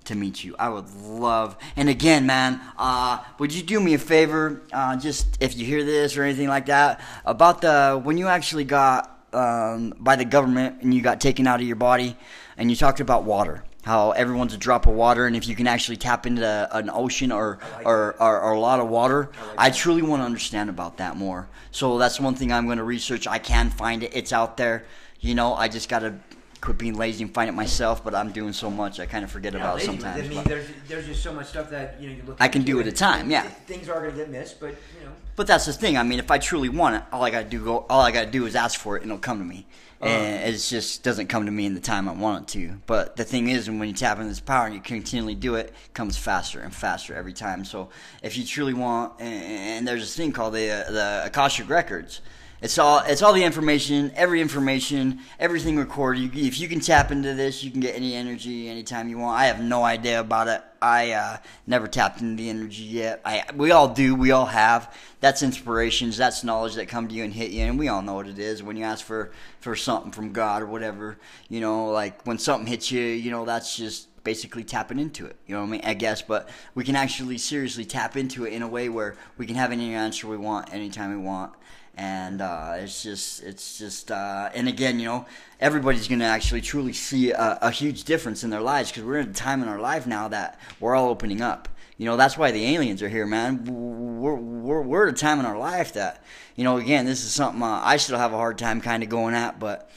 to meet you. I would love. And again, man, uh, would you do me a favor? Uh, just if you hear this or anything like that about the when you actually got um, by the government and you got taken out of your body, and you talked about water. How everyone's a drop of water, and if you can actually tap into an ocean or like or, or, or a lot of water, I like I truly want to understand about that more. So that's one thing I'm going to research. I can find it; it's out there. You know, I just got to quit being lazy and find it myself. But I'm doing so much, I kind of forget about lazy, but sometimes. I mean, there's, there's just so much stuff that you know you look. I can do at a time, yeah. Things are going to get missed, but you know. But that's the thing. I mean, if I truly want it, all I gotta do go, all I gotta do is ask for it, and it'll come to me. Uh-huh. It just doesn't come to me in the time I want it to. But the thing is, when you tap into this power and you continually do it, it comes faster and faster every time. So if you truly want, and, and there's this thing called the uh, the Akashic records. It's all it's all the information, every information, everything recorded. You, if you can tap into this, you can get any energy anytime you want. I have no idea about it. I uh, never tapped into the energy yet. I we all do. We all have. That's inspirations. That's knowledge that come to you and hit you, and we all know what it is when you ask for for something from God or whatever. You know, like when something hits you, you know, that's just basically tapping into it. You know what I mean? I guess, but we can actually seriously tap into it in a way where we can have any answer we want anytime we want and uh, it's just it's just uh, and again you know everybody's gonna actually truly see a, a huge difference in their lives because we're in a time in our life now that we're all opening up. You know that's why the aliens are here man. We're, we're, we're at a time in our life that you know again this is something uh, i still have a hard time kind of going at but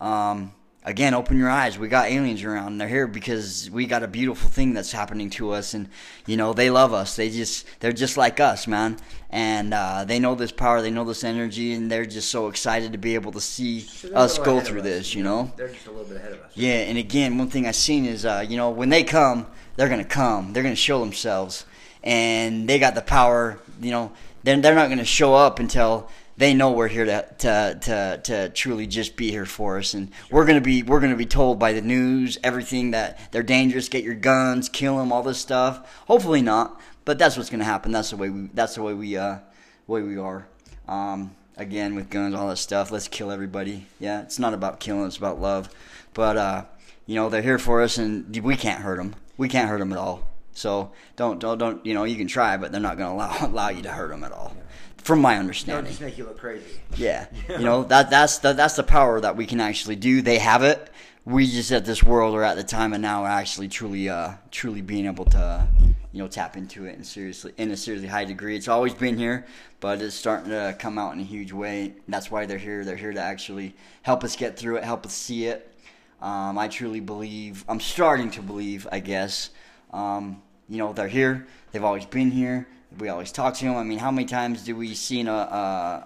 um, again, open your eyes. We got aliens around. They're here because we got a beautiful thing that's happening to us, and you know they love us. They just they're just like us, man. And uh, they know this power, they know this energy, and they're just so excited to be able to see So us go through us, this. You know. they're just a little bit ahead of us. Yeah, and again, one thing I've seen is, uh, you know, when they come, they're gonna come. They're gonna show themselves, and they got the power. You know, they're they're not gonna show up until they know we're here to to to, to truly just be here for us, and we're gonna be we're gonna be told by the news everything that they're dangerous. Get your guns, kill them, all this stuff. Hopefully not, but that's what's gonna happen. That's the way we. That's the way we. Uh, way we are. Um, again, with guns, all that stuff. Let's kill everybody. Yeah, it's not about killing. It's about love. But uh, you know, they're here for us, and we can't hurt them. We can't hurt them at all. So don't don't don't. You know, you can try, but they're not going to allow allow you to hurt them at all. From my They'll understanding. just make you look crazy. Yeah, you know that that's the that's the power that we can actually do. They have it. We just at this world or at the time and now are actually truly uh truly being able to you know tap into it and seriously in a seriously high degree. It's always been here, but it's starting to come out in a huge way. That's why they're here. They're here to actually help us get through it, help us see it. Um, I truly believe. I'm starting to believe. I guess. Um, you know they're here. They've always been here. We always talk to him. I mean, how many times do we see in a, uh,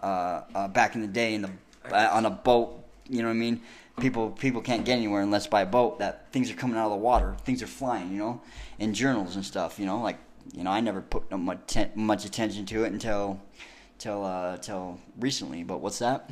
uh, uh, back in the day in the uh, on a boat? You know what I mean? People people can't get anywhere unless by boat. That things are coming out of the water. Things are flying. You know, in journals and stuff. You know, like you know, I never put much much attention to it until till uh, till recently. But what's that?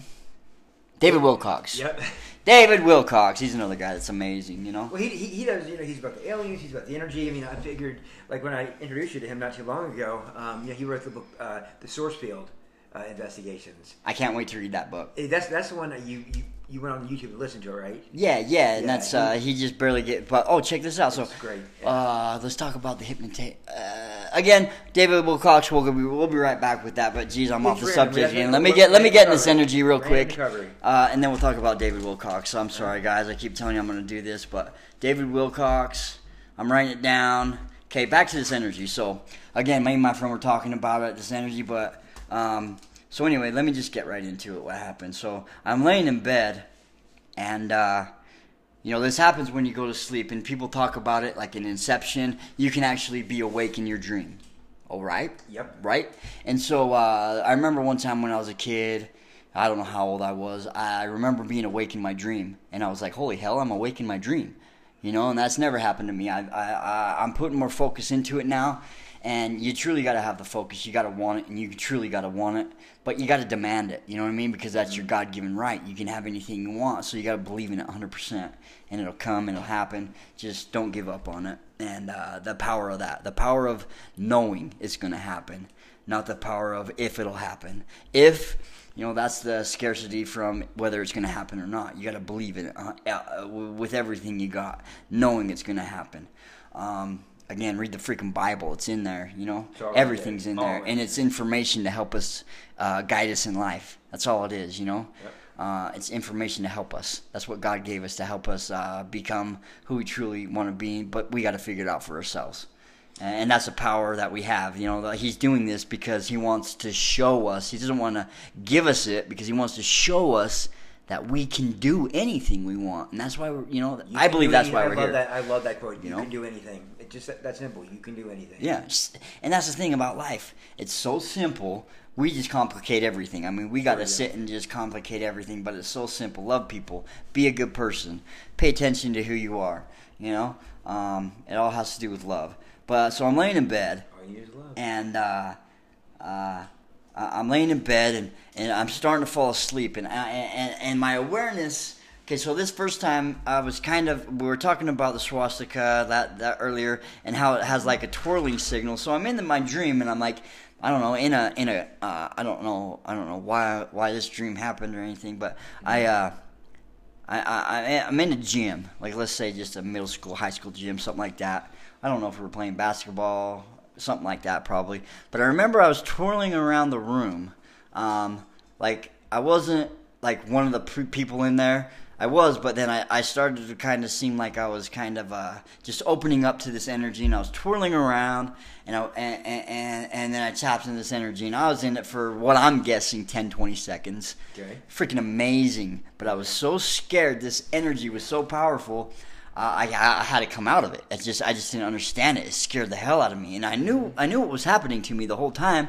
David Wilcock. Yep. David Wilcock. He's another guy that's amazing. You know. Well, he, he, he does, you know, he's about the aliens, he's about the energy. I mean, I figured, like, when I introduced you to him not too long ago, um, you know, he wrote the book, uh, The Source Field uh, Investigations. I can't wait to read that book. Eh, That's that's the one that you, you, you went on YouTube and listened to, right? Yeah, yeah, and Yeah, that's uh, he just barely get. But oh, check this out. So, It's great, yeah. uh, let's talk about the hypnotist. Uh, again, David Wilcock. We'll be we'll be right back with that. But geez, I'm off the It's random. subject again. Let me get let me get in this energy real quick, uh, and then we'll talk about David Wilcock. So I'm sorry, guys. I keep telling you I'm going to do this, but David Wilcock. I'm writing it down. Okay, back to this energy. So again, me and my friend were talking about it, this energy, but um, so anyway, let me just get right into it. What happened? So I'm laying in bed, and uh, you know this happens when you go to sleep, and people talk about it like in Inception. You can actually be awake in your dream. All right. Yep. Right. And so uh, I remember one time when I was a kid. I don't know how old I was. I remember being awake in my dream, and I was like, "Holy hell, I'm awake in my dream," you know. And that's never happened to me. I, I, I I'm putting more focus into it now, and you truly got to have the focus. You got to want it, and you truly got to want it. But you got to demand it. You know what I mean? Because that's your God given right. You can have anything you want, so you got to believe in it 100, percent and it'll come it'll happen. Just don't give up on it. And uh, the power of that, the power of knowing it's going to happen, not the power of if it'll happen. If you know that's the scarcity from whether it's going to happen or not. You got to believe in it uh, uh, with everything you got, knowing it's going to happen. Um, again, read the freaking Bible. It's in there. You know, everything's in there, and it's information to help us uh, guide us in life. That's all it is. You know. Yep. Uh, it's information to help us. That's what God gave us to help us uh, become who we truly want to be. But we got to figure it out for ourselves, and that's a power that we have. You know, He's doing this because He wants to show us. He doesn't want to give us it because He wants to show us that we can do anything we want, and that's why we're. You know, You I believe that's anything. why I we're love here. That, I love that quote. You, You know? can do anything. It's just that, simple. You can do anything. Yeah, and that's the thing about life. It's so simple. We just complicate everything. I mean, we got to sit and just complicate everything, but it's so simple. Love people. Be a good person. Pay attention to who you are. You know, um, it all has to do with love. But so I'm laying in bed, All you need is love. and uh, uh, I'm laying in bed, and, and I'm starting to fall asleep, and I, and and my awareness. Okay, so this first time I was kind of we were talking about the swastika that that earlier, and how it has like a twirling signal. So I'm in my dream, and I'm like. I don't know in a in a uh, I don't know I don't know why why this dream happened or anything, but I uh, I, I I'm in a gym, like let's say just a middle school, high school gym, something like that. I don't know if we were playing basketball, something like that probably. But I remember I was twirling around the room, um, like I wasn't like one of the pre- people in there. I was, but then I, I started to kind of seem like I was kind of uh, just opening up to this energy, and I was twirling around, and, I, and, and, and then I tapped into this energy, and I was in it for what I'm guessing 10, 20 seconds. Okay. Freaking amazing. But I was so scared. This energy was so powerful. I, I had to come out of it. It's just I just didn't understand it. It scared the hell out of me, and I knew I knew what was happening to me the whole time,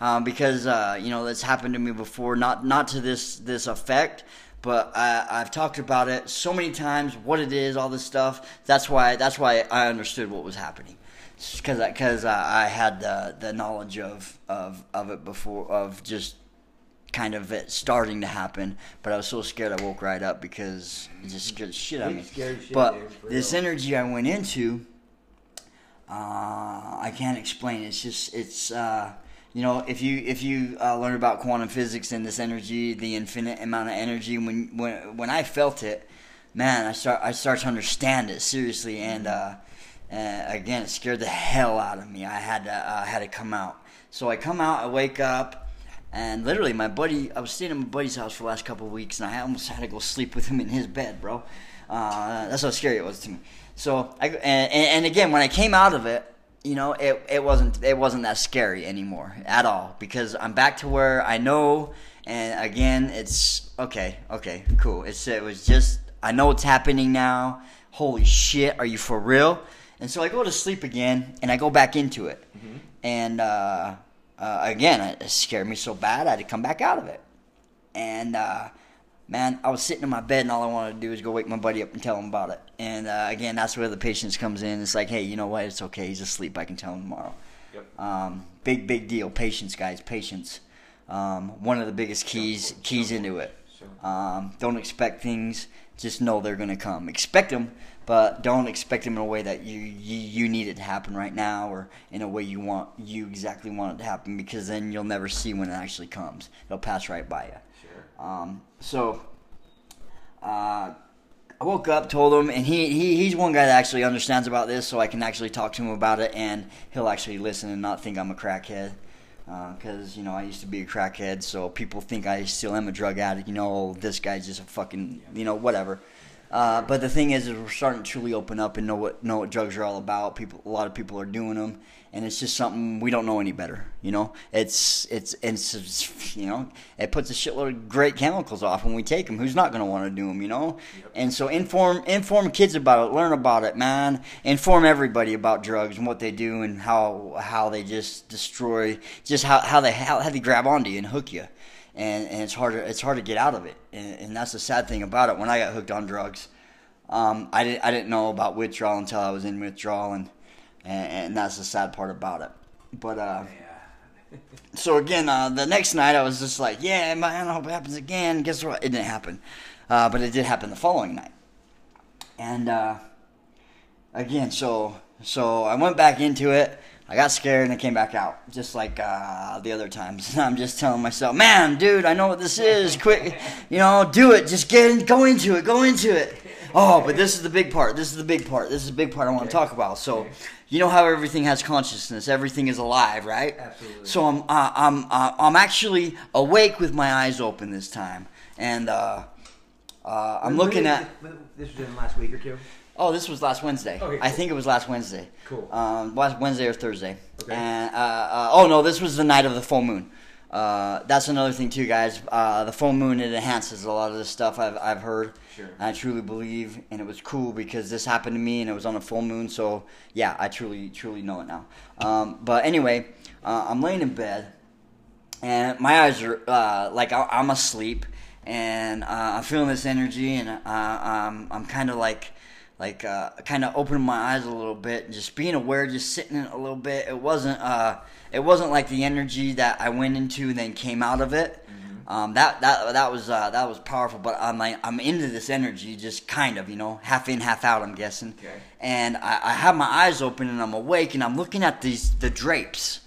um, because uh, you know that's happened to me before. Not not to this this effect, but I, I've talked about it so many times. What it is, all this stuff. That's why that's why I understood what was happening, because because I, I had the the knowledge of of of it before of just kind of it starting to happen, but I was so scared I woke right up because it just scared the shit out of me. But this energy I went into, uh, I can't explain. It's just it's uh, you know if you if you uh, learn about quantum physics and this energy, the infinite amount of energy, when when when I felt it, man, I start I start to understand it seriously, and uh, uh, again, it scared the hell out of me. I had to uh, I had to come out. So I come out, I wake up, and literally my buddy, I was staying at my buddy's house for the last couple of weeks, and I almost had to go sleep with him in his bed, bro. Uh, that's how scary it was to me. So I and, and again, when I came out of it, you know, it, it wasn't it wasn't that scary anymore at all because I'm back to where I know, and again, it's okay, okay, cool. It's it was just I know what's happening now. Holy shit, are you for real? And so I go to sleep again, and I go back into it, and uh, uh, again, it scared me so bad I had to come back out of it. And uh, man, I was sitting in my bed, and all I wanted to do was go wake my buddy up and tell him about it. And uh, again, that's where the patience comes in. It's like, hey, you know what? It's okay. He's asleep. I can tell him tomorrow. Yep. Um, big, big deal. Patience, guys. Patience. Um, one of the biggest keys keys into it. Um, don't expect things. Just know they're gonna come. Expect them, but don't expect them in a way that you, you you need it to happen right now, or in a way you want you exactly want it to happen. Because then you'll never see when it actually comes. It'll pass right by you. Sure. Um, so uh, I woke up, told him, and he, he he's one guy that actually understands about this, so I can actually talk to him about it, and he'll actually listen and not think I'm a crackhead. Because you know I used to be a crackhead, so people think I still am a drug addict. You know, this guy's just a fucking you know whatever. Uh, but the thing is, is we're starting to truly open up and know what know what drugs are all about. People, a lot of people are doing them, and it's just something we don't know any better. You know, it's it's it's, you know it puts a shitload of great chemicals off when we take them. Who's not going to want to do them? You know, and so inform inform kids about it, learn about it, man. Inform everybody about drugs and what they do and how how they just destroy, just how how they how, how they grab onto you and hook you and, and it's hard to, it's hard to get out of it. And, and that's the sad thing about it. When I got hooked on drugs um, I, didn't, I didn't know about withdrawal until I was in withdrawal and, and, and that's the sad part about it. But uh, Yeah. so again uh, the next night I was just like yeah man I hope it happens again. Guess what? It didn't happen. Uh, but it did happen the following night. And uh, again so so I went back into it I got scared and I came back out, just like uh, the other times. I'm just telling myself, "Man, dude, I know what this is. Quick, you know, do it. Just get in, go into it. Go into it." Oh, but this is the big part. This is the big part. This is the big part I want to talk about. So, you know how everything has consciousness. Everything is alive, right? Absolutely. So I'm uh, I'm uh, I'm actually awake with my eyes open this time, and uh, uh, I'm looking at. This was in the last week or two. Oh, this was last Wednesday. Okay, I cool. think it was last Wednesday. Cool. Um, last Wednesday or Thursday. Okay. And uh, uh, oh no, this was the night of the full moon. Uh, that's another thing too, guys. Uh, the full moon it enhances a lot of this stuff I've I've heard. Sure. I truly believe, and it was cool because this happened to me, and it was on a full moon. So yeah, I truly truly know it now. Um, but anyway, uh, I'm laying in bed, and my eyes are uh, like I- I'm asleep, and uh, I'm feeling this energy, and uh, I'm I'm kind of like like uh, kind of opening my eyes a little bit, and just being aware, just sitting in a little bit. It wasn't uh, it wasn't like the energy that I went into and then came out of it. Um, that that that was uh, that was powerful, but I'm like, I'm into this energy, just kind of, you know, half in, half out. I'm guessing, Okay. and I, I have my eyes open and I'm awake and I'm looking at these the drapes,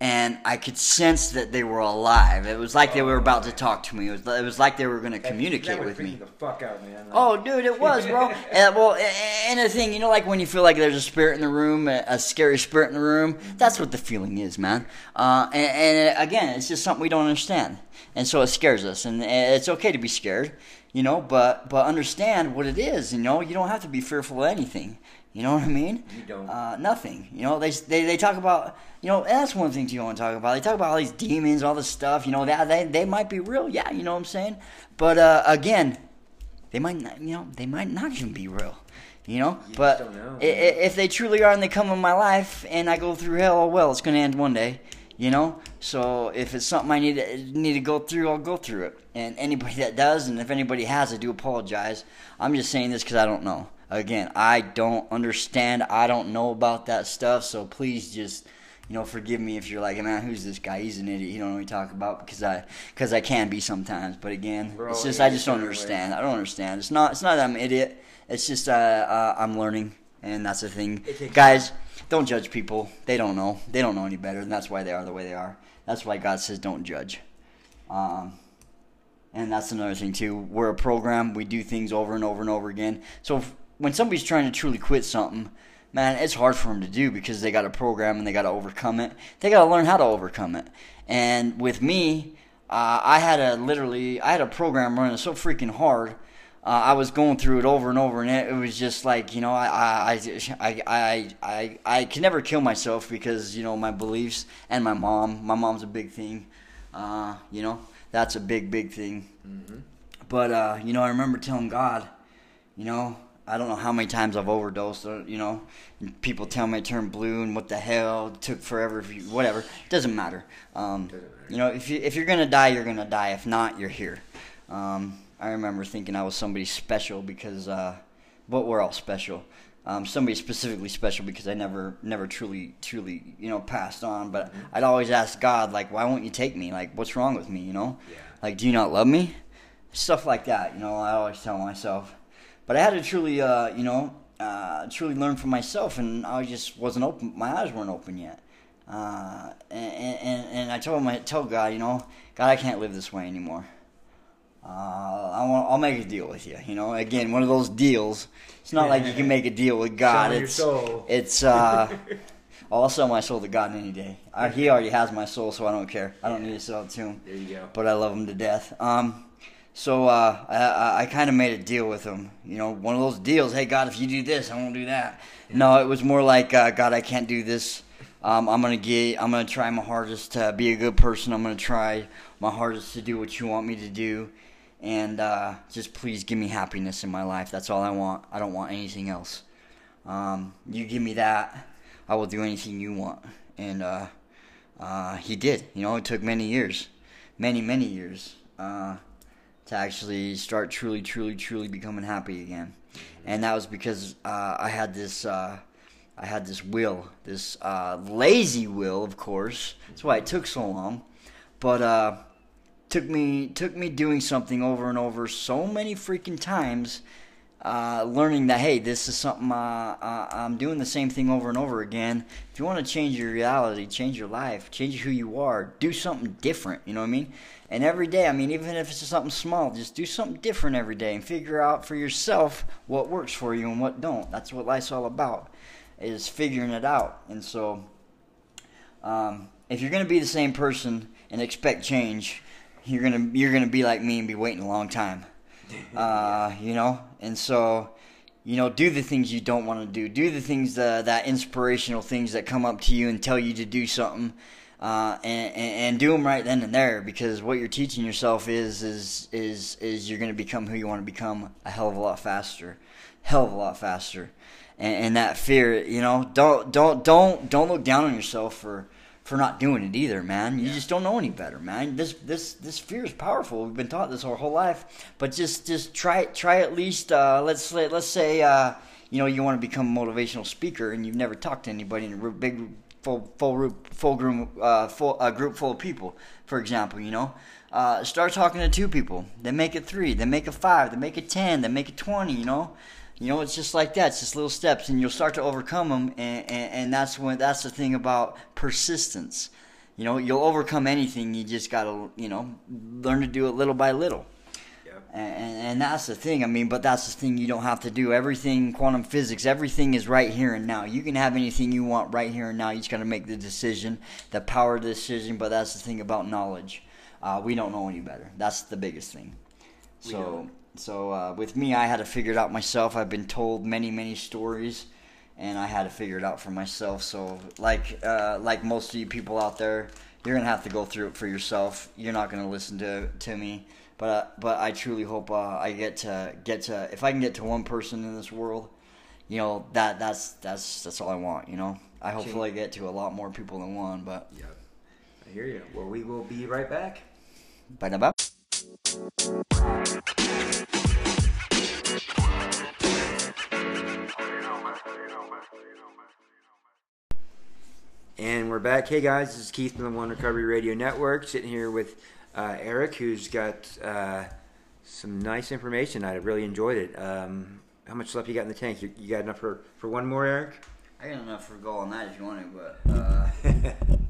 and I could sense that they were alive. It was like they were about to talk to me. It was it was like they were going to communicate that with me. the fuck out, man. Oh, dude, it was, bro. uh, well, and the thing, you know, like when you feel like there's a spirit in the room, a, a scary spirit in the room. That's what the feeling is, man. Uh, and, and again, it's just something we don't understand, and so it scares us. And it's okay to be scared. You know, but but understand what it is. You know, you don't have to be fearful of anything. You know what I mean? You don't. Uh, nothing. You know, they, they they talk about. You know, that's one thing you want to talk about. They talk about all these demons, all this stuff. You know, that they they might be real. Yeah, you know what I'm saying. But uh, again, they might not. You know, they might not even be real. You know, You but don't know. if they truly are and they come in my life and I go through hell, oh well, it's going to end one day. You know, so if it's something I need to, need to go through, I'll go through it. And anybody that does, and if anybody has, I do apologize. I'm just saying this because I don't know. Again, I don't understand. I don't know about that stuff. So please just, you know, forgive me if you're like, man, who's this guy? He's an idiot. He don't know what he talk about because I because I can be sometimes. But again, We're it's just I just don't understand. I don't understand. It's not it's not that I'm an idiot. It's just uh, uh, I'm learning, and that's the thing. Guys, don't judge people. They don't know. They don't know any better, and that's why they are the way they are. That's why God says don't judge. Um, and that's another thing too. We're a program. We do things over and over and over again. So if, when somebody's trying to truly quit something, man, it's hard for them to do because they got a program and they got to overcome it. They got to learn how to overcome it. And with me, uh, I had a literally, I had a program running so freaking hard. Uh, I was going through it over and over, and it, it was just like you know, I I, I I I I can never kill myself because you know my beliefs and my mom. My mom's a big thing. Uh, you know, that's a big big thing. Mm-hmm. But uh, you know, I remember telling God, you know, I don't know how many times I've overdosed. Or, you know, people tell me I turned blue and what the hell it took forever. If you, whatever, it doesn't matter. Um, Doesn't matter. You know, if you if you're gonna die, you're gonna die. If not, you're here. Um, I remember thinking I was somebody special because, uh, but we're all special. Um, somebody specifically special because I never, never truly, truly, you know, passed on. But Mm-hmm. I'd always ask God, like, why won't you take me? Like, what's wrong with me? You know, Yeah. like, do you not love me? Stuff like that. You know, I always tell myself. But I had to truly, uh, you know, uh, truly learn for myself, and I just wasn't open. My eyes weren't open yet. Uh, and, and and I told my tell God, you know, God, I can't live this way anymore. Uh, I want, I'll make a deal with you. You know, again, one of those deals. It's not like you can make a deal with God. Your it's soul. it's uh, I'll sell my soul to God any day. I, he already has my soul, so I don't care. I don't need to sell it to him There you go. but I love him to death. Um, so uh, I, I, I kind of made a deal with him. You know, one of those deals. Hey, God, if you do this, I won't do that. No, it was more like, uh, God, I can't do this. Um, I'm gonna get. I'm gonna try my hardest to be a good person. I'm gonna try my hardest to do what you want me to do, and uh, just please give me happiness in my life. That's all I want. I don't want anything else. Um, you give me that, I will do anything you want. And uh, uh, he did. You know, it took many years, many many years, uh, to actually start truly, truly, truly becoming happy again. And that was because uh, I had this. Uh, I had this will, this lazy will, of course. That's why it took so long. But took me took me doing something over and over so many freaking times uh, learning that hey this is something uh, uh, i'm doing the same thing over and over again. If you want to change your reality change your life change who you are do something different you know what i mean? And every day i mean even if it's something small just do something different every day and figure out for yourself what works for you and what don't. That's what life's all about is figuring it out. And so um, if you're going to be the same person and expect change, you're gonna you're gonna be like me and be waiting a long time. Uh, you know, and so you know, do the things you don't want to do. Do the things uh, that inspirational things that come up to you and tell you to do something, uh, and, and and do them right then and there. Because what you're teaching yourself is is is is you're going to become who you want to become a hell of a lot faster, hell of a lot faster. And, and that fear, you know, don't don't don't don't look down on yourself for for not doing it either, man. You just don't know any better, man. This this this fear is powerful. We've been taught this our whole life, but just just try it. try at least. Uh, let's say let's say uh, you know you want to become a motivational speaker and you've never talked to anybody in a big full full group full group uh, full a group full of people, for example. You know, uh, start talking to two people. Then make it three. Then make it five. Then make it ten. Then make it twenty. You know. You know, it's just like that. It's just little steps, and you'll start to overcome them. And, and, and that's when that's the thing about persistence. You know, you'll overcome anything. You just gotta, you know, learn to do it little by little. Yep. And, and, that's the thing. I mean, but that's the thing. You don't have to do everything. Quantum physics, everything is right here and now. You can have anything you want right here and now. You just got to make the decision, the power of the decision. But that's the thing about knowledge. Uh, we don't know any better. That's the biggest thing. So. So uh, with me, I had to figure it out myself. I've been told many, many stories, and I had to figure it out for myself. So like uh, like most of you people out there, you're gonna have to go through it for yourself. You're not gonna listen to to me. But uh, but I truly hope uh, I get to get to if I can get to one person in this world, you know that that's that's that's all I want. You know, I hopefully get to a lot more people than one. But yeah, I hear you. Well, we will be right back. Ba-da-ba. And we're back. Hey guys, this is Keith from the One Recovery Radio Network, sitting here with uh, Eric, who's got uh, some nice information. I really enjoyed it. Um, how much left you got in the tank? You, you got enough for, for one more, Eric? I got enough for a goal on that if you want it, but uh,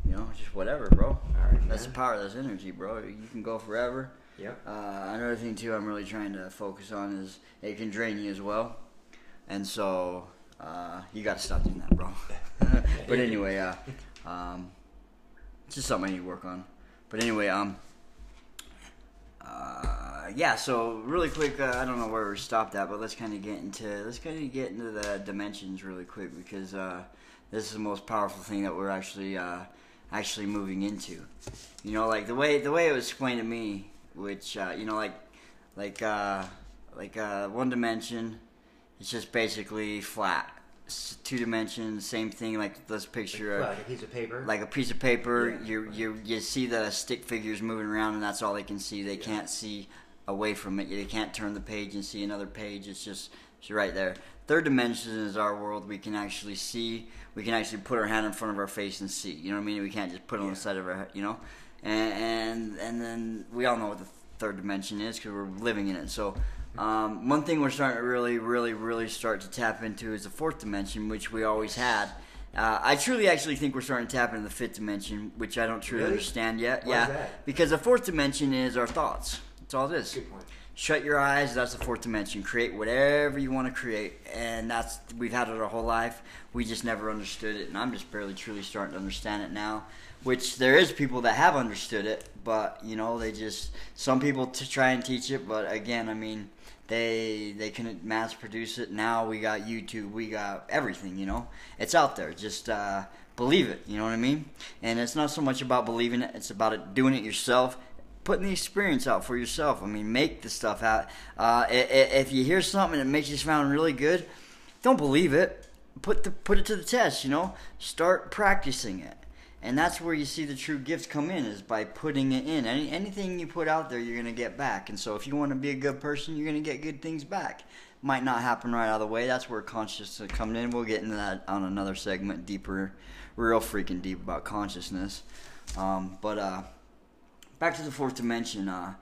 you know, just whatever, bro. All right, That's man. power. That's energy, bro. You can go forever. Yep. Uh, another thing too, I'm really trying to focus on is it can drain you as well, and so uh, you got to stop doing that, bro. but anyway, uh, um, it's just something I need to work on. But anyway, um, uh, yeah. So really quick, uh, I don't know where we stopped at, but let's kind of get into let's kind of get into the dimensions really quick because uh, this is the most powerful thing that we're actually uh, actually moving into. You know, like the way the way it was explained to me, which uh, you know, like like uh, like uh, one dimension, it's just basically flat. Two dimensions, same thing. Like let's picture Like a piece of paper. like a piece of paper. Yeah. You you you see the stick figures moving around, and that's all they can see. They can't see away from it. They can't turn the page and see another page. It's just it's right there. Third dimension is our world. We can actually see. We can actually put our hand in front of our face and see. You know what I mean? We can't just put it on the side of our head. You know, and and and then we all know what the third dimension is because we're living in it. So. Um, one thing we're starting to really, really, really start to tap into is the fourth dimension, which we always had. Uh, I truly actually think we're starting to tap into the fifth dimension, which I don't truly Really? understand yet. Why is yeah, that? because the fourth dimension is our thoughts. That's all it is. Good point. Shut your eyes. That's the fourth dimension. Create whatever you want to create, and that's we've had it our whole life. We just never understood it, and I'm just barely truly starting to understand it now. Which there is people that have understood it, but you know they just some people to try and teach it, but again, I mean they they can't mass produce it. Now we got YouTube, we got everything. You know, it's out there. Just uh, believe it. You know what I mean? And it's not so much about believing it; it's about it doing it yourself putting the experience out for yourself. I mean, make the stuff out. Uh, if you hear something that makes you sound really good, don't believe it. Put the put it to the test. You know, start practicing it, and that's where you see the true gifts come in is by putting it in. Any anything you put out there, you're gonna get back. And so, if you want to be a good person, you're gonna get good things back. Might not happen right out of the way. That's where consciousness comes in. We'll get into that on another segment, deeper, real freaking deep about consciousness. Um, but uh, back to the fourth dimension. Uh,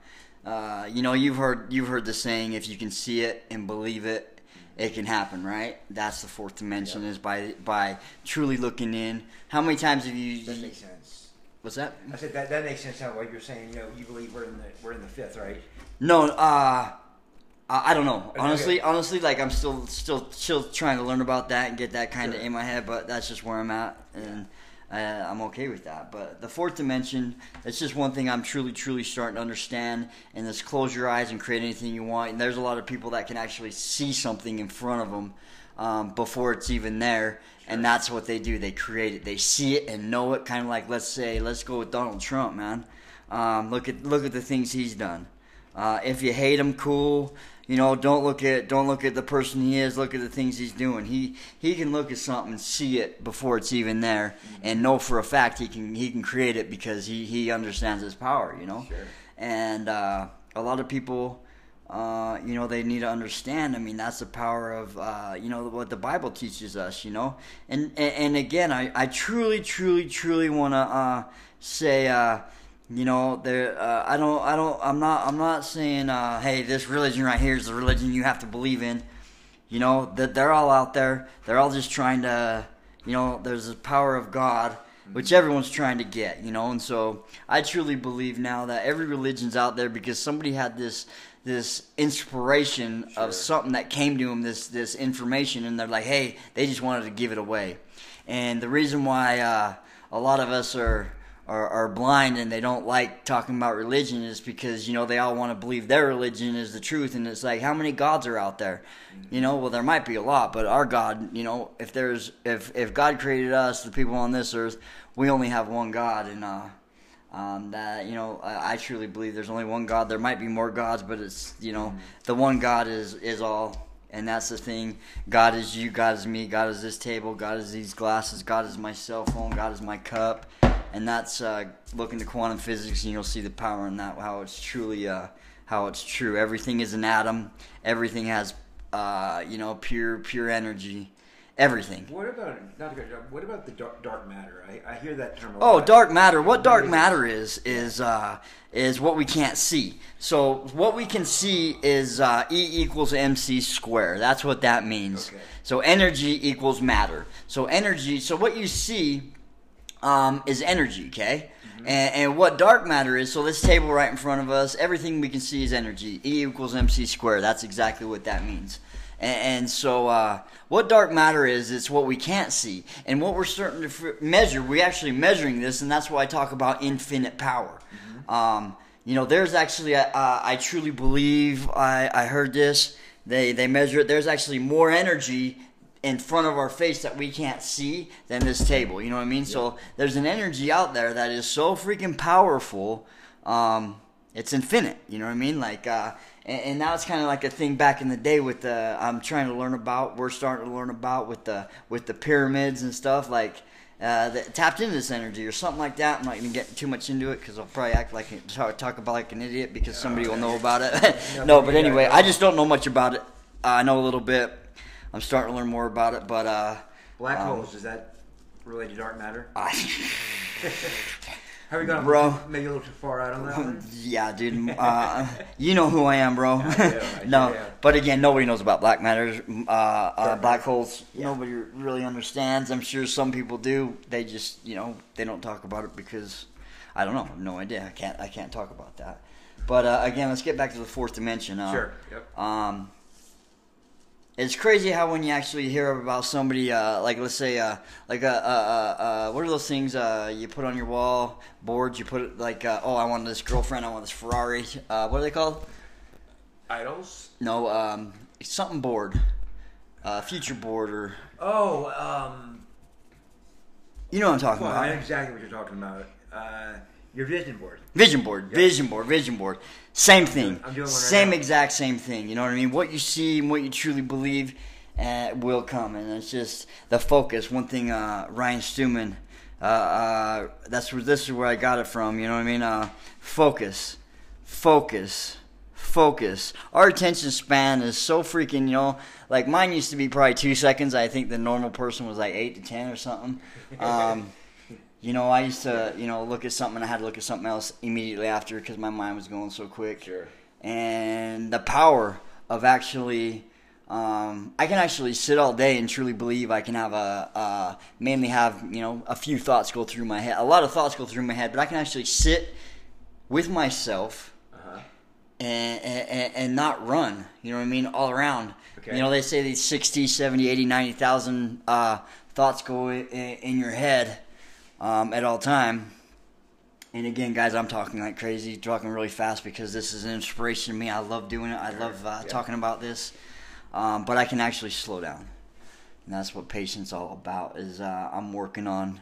uh, you know, you've heard you've heard the saying, if you can see it and believe it, it can happen, right? That's the fourth dimension Yeah. is by by truly looking in. How many times have you? That makes sense. What's that? I said that that makes sense. Now, what you're saying, you know, you believe we're in the we're in the fifth, right? No, uh, I don't know. Okay. Honestly, honestly, like I'm still still still trying to learn about that and get that kind of in my head. But that's just where I'm at, and uh, I'm okay with that. But the fourth dimension, it's just one thing I'm truly truly starting to understand. And this close your eyes and create anything you want. And there's a lot of people that can actually see something in front of them um, before it's even there. And that's what they do. They create it. They see it and know it. Kind of like let's say let's go with Donald Trump, man. Um, look at look at the things he's done. Uh, if you hate him, cool. You know, don't look at don't look at the person he is. Look at the things he's doing. He he can look at something and see it before it's even there, and know for a fact he can he can create it because he he understands his power. You know, Sure. and uh, a lot of people. Uh, you know they need to understand. I mean, that's the power of uh, you know what the Bible teaches us. You know, and and, and again, I, I truly, truly, truly want to uh, say, uh, you know, there. Uh, I don't, I don't, I'm not, I'm not saying, uh, hey, this religion right here is the religion you have to believe in. You know that they're all out there. They're all just trying to, you know, there's the power of God, which everyone's trying to get. You know, and so I truly believe now that every religion's out there because somebody had this this inspiration Sure. of something that came to them, this this information, and they're like, hey, they just wanted to give it away. And the reason why uh, a lot of us are are, are blind and they don't like talking about religion is because you know they all want to believe their religion is the truth. And it's like how many gods are out there? You know well there might be a lot but our god you know if there's if if god created us the people on this earth we only have one god. And uh um, that you know I, I truly believe there's only one god. There might be more gods but it's you know the one god is is all. And that's the thing. God is you. God is me. God is this table. God is these glasses. God is my cell phone. God is my cup and that's uh, look into quantum physics, and you'll see the power in that. How it's truly, uh, how it's true. Everything is an atom. Everything has, uh, you know, pure, pure energy. Everything. What about not to go, What about the dark, dark matter? I, I hear that term. oh, lot. dark matter. What dark matter is is uh, is what we can't see. So what we can see is uh, E equals mc square. That's what that means. Okay. So energy equals matter. So energy. So what you see um, is energy, okay? Mm-hmm. And, and, what dark matter is, so this table right in front of us, everything we can see is energy. E equals mc squared. That's exactly what that means. And, and so, uh, what dark matter is, it's what we can't see. And what we're starting to f- measure, we're actually measuring this, and that's why I talk about infinite power. Mm-hmm. Um, you know, there's actually, uh, I truly believe, I, I heard this, they, they measure it, there's actually more energy in front of our face that we can't see than this table. You know what I mean? Yeah. So there's an energy out there that is so freaking powerful. Um, it's infinite. You know what I mean? Like, uh, and, and now it's kind of like a thing back in the day with the I'm trying to learn about. We're starting to learn about with the with the pyramids and stuff like. Uh, that tapped into this energy or something like that. I'm not gonna get too much into it because I'll probably act like talk, talk about like an idiot because somebody will know about it. no, but anyway, I just don't know much about it. Uh, I know a little bit. I'm starting to learn more about it, but uh, black um, holes is that related to dark matter? I, Have we gone bro? Maybe a little too far out on that one. Yeah, dude. Uh, you know who I am, bro. I do, I no, do, yeah. but again, nobody knows about black matter, uh, uh, black holes. Yeah. Nobody really understands. I'm sure some people do. They just, you know, they don't talk about it because I don't know. I have no idea. I can't. I can't talk about that. But uh, again, let's get back to the fourth dimension. Uh, sure. Yep. Um, it's crazy how when you actually hear about somebody, uh, like let's say, uh, like a, uh, what are those things uh, you put on your wall boards? You put like, uh, oh, I want this girlfriend, I want this Ferrari. Uh, what are they called? Idols. No, um, something board, future board or. Oh, um. You know what I'm talking well, about. I know exactly what you're talking about. Your vision board. Vision board, yep. vision board, vision board. Same thing. I'm doing, right same exact same thing. You know what I mean? What you see and what you truly believe uh, will come, and it's just the focus. One thing, uh, Ryan Stewman. Uh, uh, that's where this is where I got it from. You know what I mean? Uh, focus, focus, focus. Our attention span is so freaking. You know, like mine used to be probably two seconds. I think the normal person was like eight to ten or something. Um, you know, I used to, you know, look at something and I had to look at something else immediately after because my mind was going so quick. Sure. And the power of actually, um, I can actually sit all day and truly believe I can have a, uh, mainly have, you know, a few thoughts go through my head. A lot of thoughts go through my head, but I can actually sit with myself uh-huh. and, and, and not run. You know what I mean? All around. Okay. You know, they say these 60, 70, 80, 90,000 uh, thoughts go in, in your head um, at all time. And again, guys, I'm talking like crazy, talking really fast because this is an inspiration to me. I love doing it. I love uh, yeah. talking about this, um, but I can actually slow down, and that's what patience all about. Is uh, I'm working on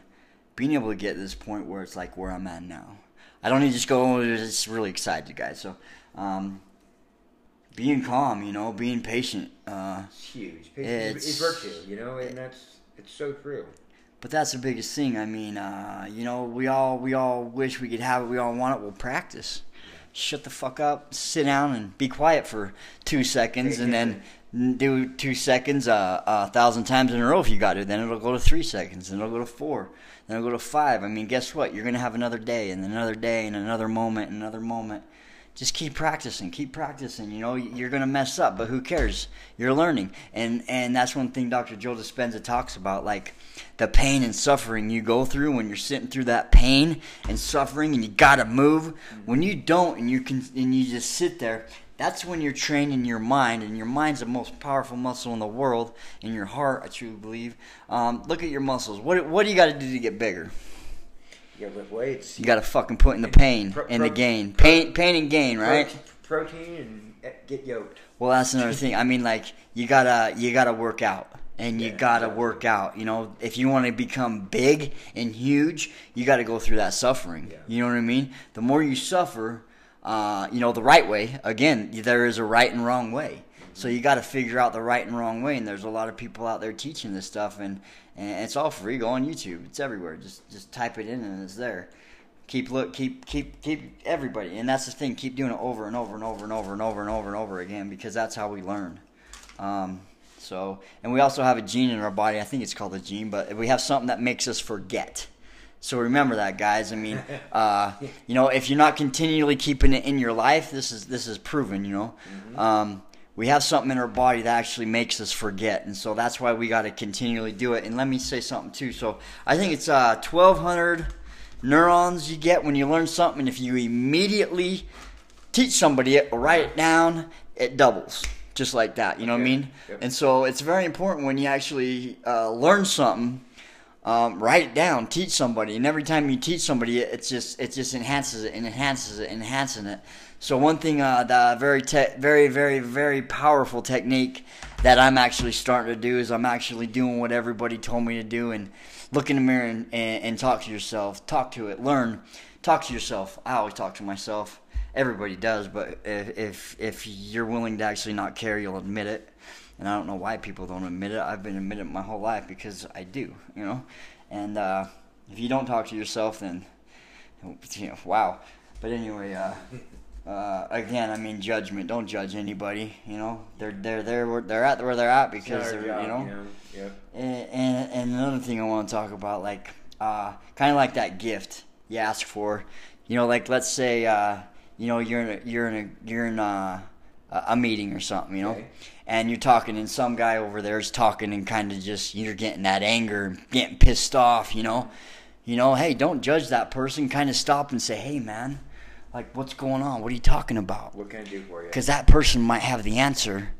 being able to get to this point where it's like where I'm at now. I don't need to just go. It's really excited, guys. So, um, being calm, you know, being patient. Uh, it's huge. Patience is virtue, you know, and that's it's so true. But that's the biggest thing. I mean, uh, you know, we all we all wish we could have it. We all want it. We'll practice. Shut the fuck up. Sit down and be quiet for two seconds, and then do two seconds uh, a thousand times in a row if you got it. Then it'll go to three seconds, then it'll go to four, then it'll go to five. I mean, guess what? You're gonna have another day, and another day, and another moment, and another moment just keep practicing keep practicing you know you're going to mess up but who cares? You're learning. And and that's one thing dr joe dispenza talks about like the pain and suffering you go through when you're sitting through that pain and suffering and you got to move. When you don't and you can and you just sit there that's when you're training your mind and your mind's the most powerful muscle in the world in your heart i truly believe. Um, look at your muscles. What, what do you got to do to get bigger You gotta weights. You got to fucking put in the pain Pro- and the pro- gain. Pain, pain and gain, right? Prote- Protein and eh, get yoked. Well, that's another thing. I mean, like you gotta you gotta work out, and you Yeah, gotta exactly. work out. You know, if you want to become big and huge, you got to go through that suffering. Yeah. You know what I mean? The more you suffer, uh, you know, the right way. Again, there is a right and wrong way. So you got to figure out the right and wrong way. And there's a lot of people out there teaching this stuff, and and it's all free. Go on YouTube. It's everywhere. Just just type it in, and it's there keep look keep keep keep everybody and that's the thing keep doing it over and over and over and over and over and over and over again because that's how we learn um, so and we also have a gene in our body i think it's called a gene but we have something that makes us forget so remember that guys i mean uh, you know if you're not continually keeping it in your life this is this is proven you know um, we have something in our body that actually makes us forget and so that's why we got to continually do it. And let me say something too so i think it's uh, 1200 neurons you get when you learn something and if you immediately teach somebody it or write it down it doubles just like that you know what i mean? Yep. and so it's very important when you actually uh, learn something um, write it down teach somebody and every time you teach somebody it, it's just it just enhances it and enhances it and enhancing it so one thing uh, very te- very very very powerful technique that i'm actually starting to do is i'm actually doing what everybody told me to do and look in the mirror and, and, and talk to yourself talk to it learn talk to yourself i always talk to myself everybody does but if if, if you're willing to actually not care you'll admit it and I don't know why people don't admit it. I've been admitting it my whole life because I do, you know. And uh, if you don't talk to yourself, then you know, wow. But anyway, uh, uh, again, I mean, judgment. Don't judge anybody. You know, they're they're they're they're at where they're at because they're our you job, know. yeah. And, and, and another thing I want to talk about, like, uh, kind of like that gift you ask for. You know, like let's say, uh, you know, you're in a, you're in a you're in a, a meeting or something, you know, Okay. and you're talking, and some guy over there is talking, and kind of just you're getting that anger, getting pissed off, you know. You know, hey, don't judge that person. Kind of stop and say, hey, man, like, what's going on? What are you talking about? What can I do for you? because that person might have the answer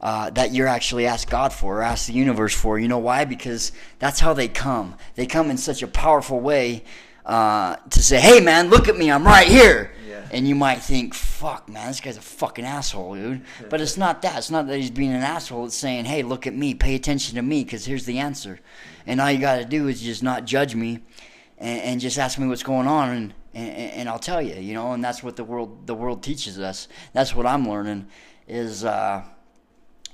uh, that you're actually asked God for or asked the universe for. You know why? Because that's how they come. They come in such a powerful way uh, to say, "Hey, man, look at me, I'm right here." Yeah. And you might think, "Fuck, man, this guy's a fucking asshole, dude." But it's not that. It's not that he's being an asshole. It's saying, "Hey, look at me, pay attention to me, because here's the answer." And all you got to do is just not judge me, and, and just ask me what's going on, and, and and I'll tell you, you know. And that's what the world the world teaches us. That's what I'm learning is uh,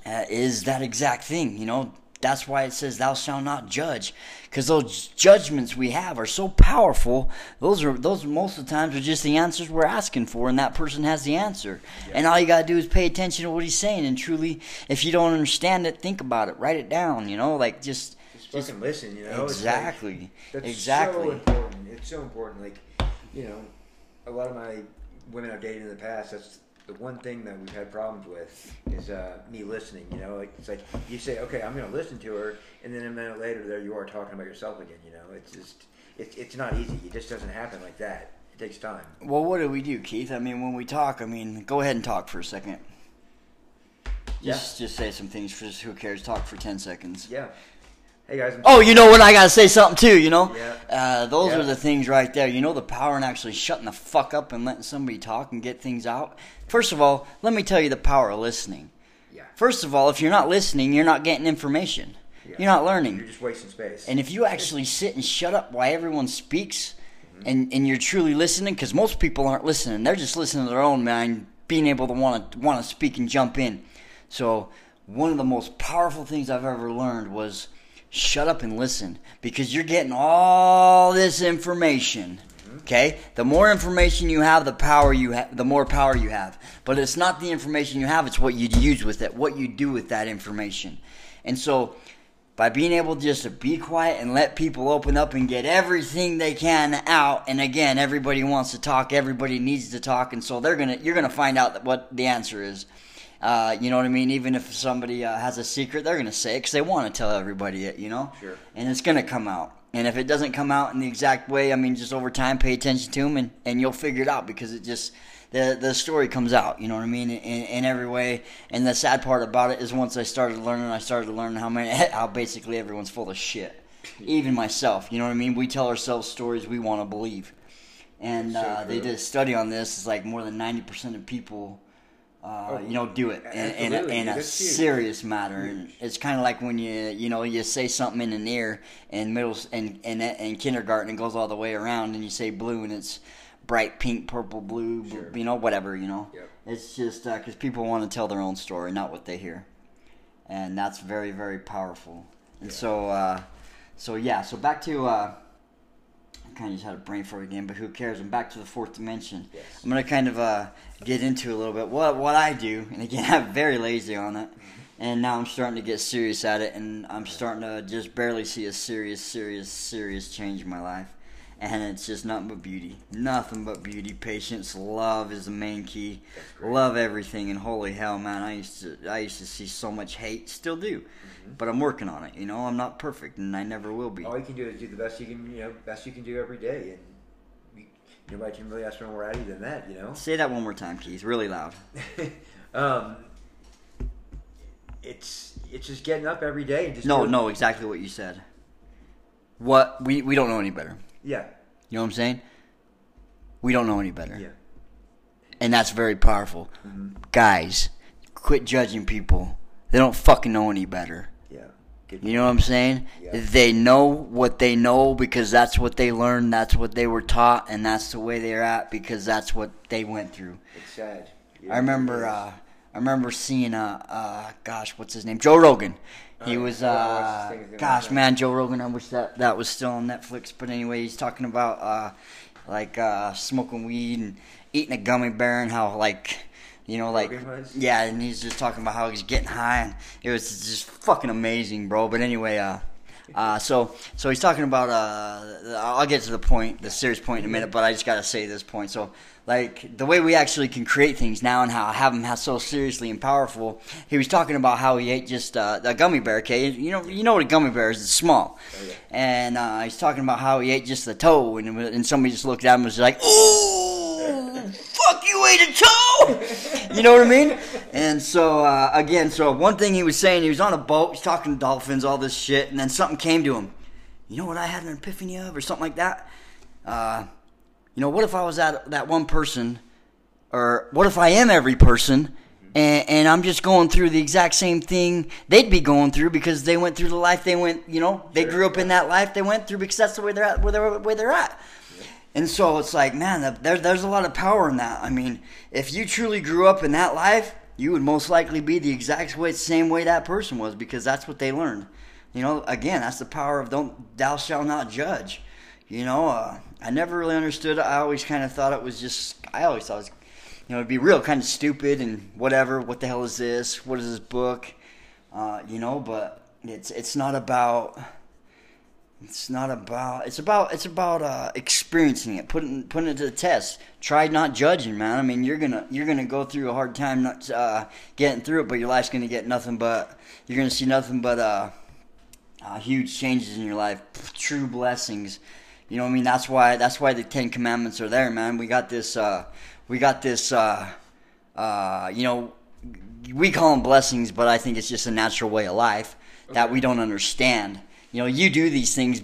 uh, is that exact thing. You know, that's why it says, "Thou shalt not judge," because those judgments we have are so powerful. Those are those most of the times are just the answers we're asking for, and that person has the answer. And all you gotta do is pay attention to what he's saying, and truly, if you don't understand it, think about it, write it down. You know, like just Just fucking listen, you know. Like- exactly, That's exactly. so important. It's so important. Like, you know, a lot of my women I've dated in the past, that's the one thing that we've had problems with is uh, me listening. You know, it's like you say, okay, I'm going to listen to her, and then a minute later, there you are talking about yourself again. You know, it's just it's it's not easy. It just doesn't happen like that. It takes time. Well, what do we do, Keith? I mean, when we talk, I mean, go ahead and talk for a second. Just, just say some things. For just who cares? Talk for ten seconds. Yeah. Hey guys. I'm Oh, you know what? I gotta say something too. You know, Yeah. uh, those Yeah. are the things right there. You know, the power in actually shutting the fuck up and letting somebody talk and get things out. First of all, let me tell you the power of listening. Yeah. First of all, if you're not listening, you're not getting information. Yeah. You're not learning. You're just wasting space. And if you actually sit and shut up while everyone speaks, Mm-hmm. and, and you're truly listening, because most people aren't listening, they're just listening to their own mind, being able to want to want to speak and jump in. So one of the most powerful things I've ever learned was shut up and listen, because you're getting all this information. Okay, the more information you have, the power you have, the more power you have. But it's not the information you have; it's what you use with it, what you do with that information. And so, by being able just to be quiet and let people open up and get everything they can out and again everybody wants to talk everybody needs to talk and so they're gonna you're gonna find out what the answer is uh, you know what I mean? Even if somebody uh, has a secret, they're gonna say it because they want to tell everybody it, you know. Sure. And it's gonna come out. And if it doesn't come out in the exact way, I mean, just over time, pay attention to them, and, and you'll figure it out because it just the the story comes out. You know what I mean? In, in every way. And the sad part about it is once I started learning, I started learning how many how basically everyone's full of shit. even myself. You know what I mean? We tell ourselves stories we want to believe, and So uh, they did a study on this. It's like more than ninety percent of people. Uh, Oh, you know, do it in, in, a, in a serious matter, and it's kind of like when you you know you say something in an air in middle s- and in, in kindergarten, it goes all the way around, and you say blue, and it's bright pink, purple, blue, bl- Sure. you know, whatever, you know. Yep. It's just because people want to tell their own story, not what they hear, and that's very, very powerful. And Yeah. so, uh, so yeah. So back to uh, kind of just had a brain fart again, but who cares? I'm back to the fourth dimension. Yes. I'm gonna kind of uh, get into a little bit what what I do, and again, I'm very lazy on it. And now I'm starting to get serious at it, and I'm starting to just barely see a serious, serious, serious change in my life. And it's just nothing but beauty. Nothing but beauty. Patience, love is the main key. Love everything, and holy hell, man, I used to, I used to see so much hate. Still do, Mm-hmm. but I'm working on it. You know, I'm not perfect, and I never will be. All you can do is do the best you can, you know, best you can do every day, and you, nobody can really ask for more out of you than that, you know. Say that one more time, Keith, really loud. um, it's it's just getting up every day and just No, doing- no, exactly what you said. What we we don't know any better. Yeah, You know what I'm saying? We don't know any better. yeah, And that's very powerful. Mhm. Guys, quit judging people. They don't fucking know any better. yeah. Good. You know what I'm saying? Yeah. They know what they know because that's what they learned, that's what they were taught, and that's the way they're at because that's what they went through. It's sad. I remember uh I remember seeing uh uh gosh, what's his name? Joe Rogan. He Oh, was yeah. I watched uh his thing again gosh man, Joe Rogan, I wish that that was still on Netflix, but anyway, he's talking about uh like uh smoking weed and eating a gummy bear and how like you know, like yeah, and he's just talking about how he's getting high, and it was just fucking amazing, bro. But anyway, uh, uh, so so he's talking about uh, I'll get to the point, the serious point in a minute, but I just gotta say this point. So like the way we actually can create things now, and how I have him how so seriously and powerful. He was talking about how he ate just uh, a gummy bear. Okay, you know you know what a gummy bear is? It's small, Oh, yeah. and uh, he's talking about how he ate just the toe, and and somebody just looked at him and was like, "Oh, fuck, you ate a toe!" you know what I mean? And so uh, again, so one thing he was saying, he was on a boat, he's talking to dolphins, all this shit, and then something came to him. You know what I had an epiphany of, or something like that. You know, what if I was that that one person, or what if I am every person? And, and I'm just going through the exact same thing they'd be going through because they went through the life they went, you know, they Sure, grew up in that life they went through because that's the way they're at, where they're, where they're at. And so it's like, man, there, there's a lot of power in that. I mean, if you truly grew up in that life, you would most likely be the exact way, same way that person was because that's what they learned. You know, again, that's the power of don't thou shalt not judge. You know, uh, I never really understood. I always kind of thought it was just. I always thought it was, you know, it'd be real kind of stupid and whatever. What the hell is this? What is this book? Uh, you know, but it's it's not about. It's not about. It's about. It's about uh, experiencing it, putting putting it to the test. Try not judging, man. I mean, you're gonna you're gonna go through a hard time not uh, getting through it, but your life's gonna get nothing but. You're gonna see nothing but uh, uh, huge changes in your life, true blessings. You know what I mean? That's why that's why the Ten Commandments are there, man. We got this. Uh, we got this. Uh, uh, you know, we call them blessings, but I think it's just a natural way of life that we don't understand. You know, you do these things.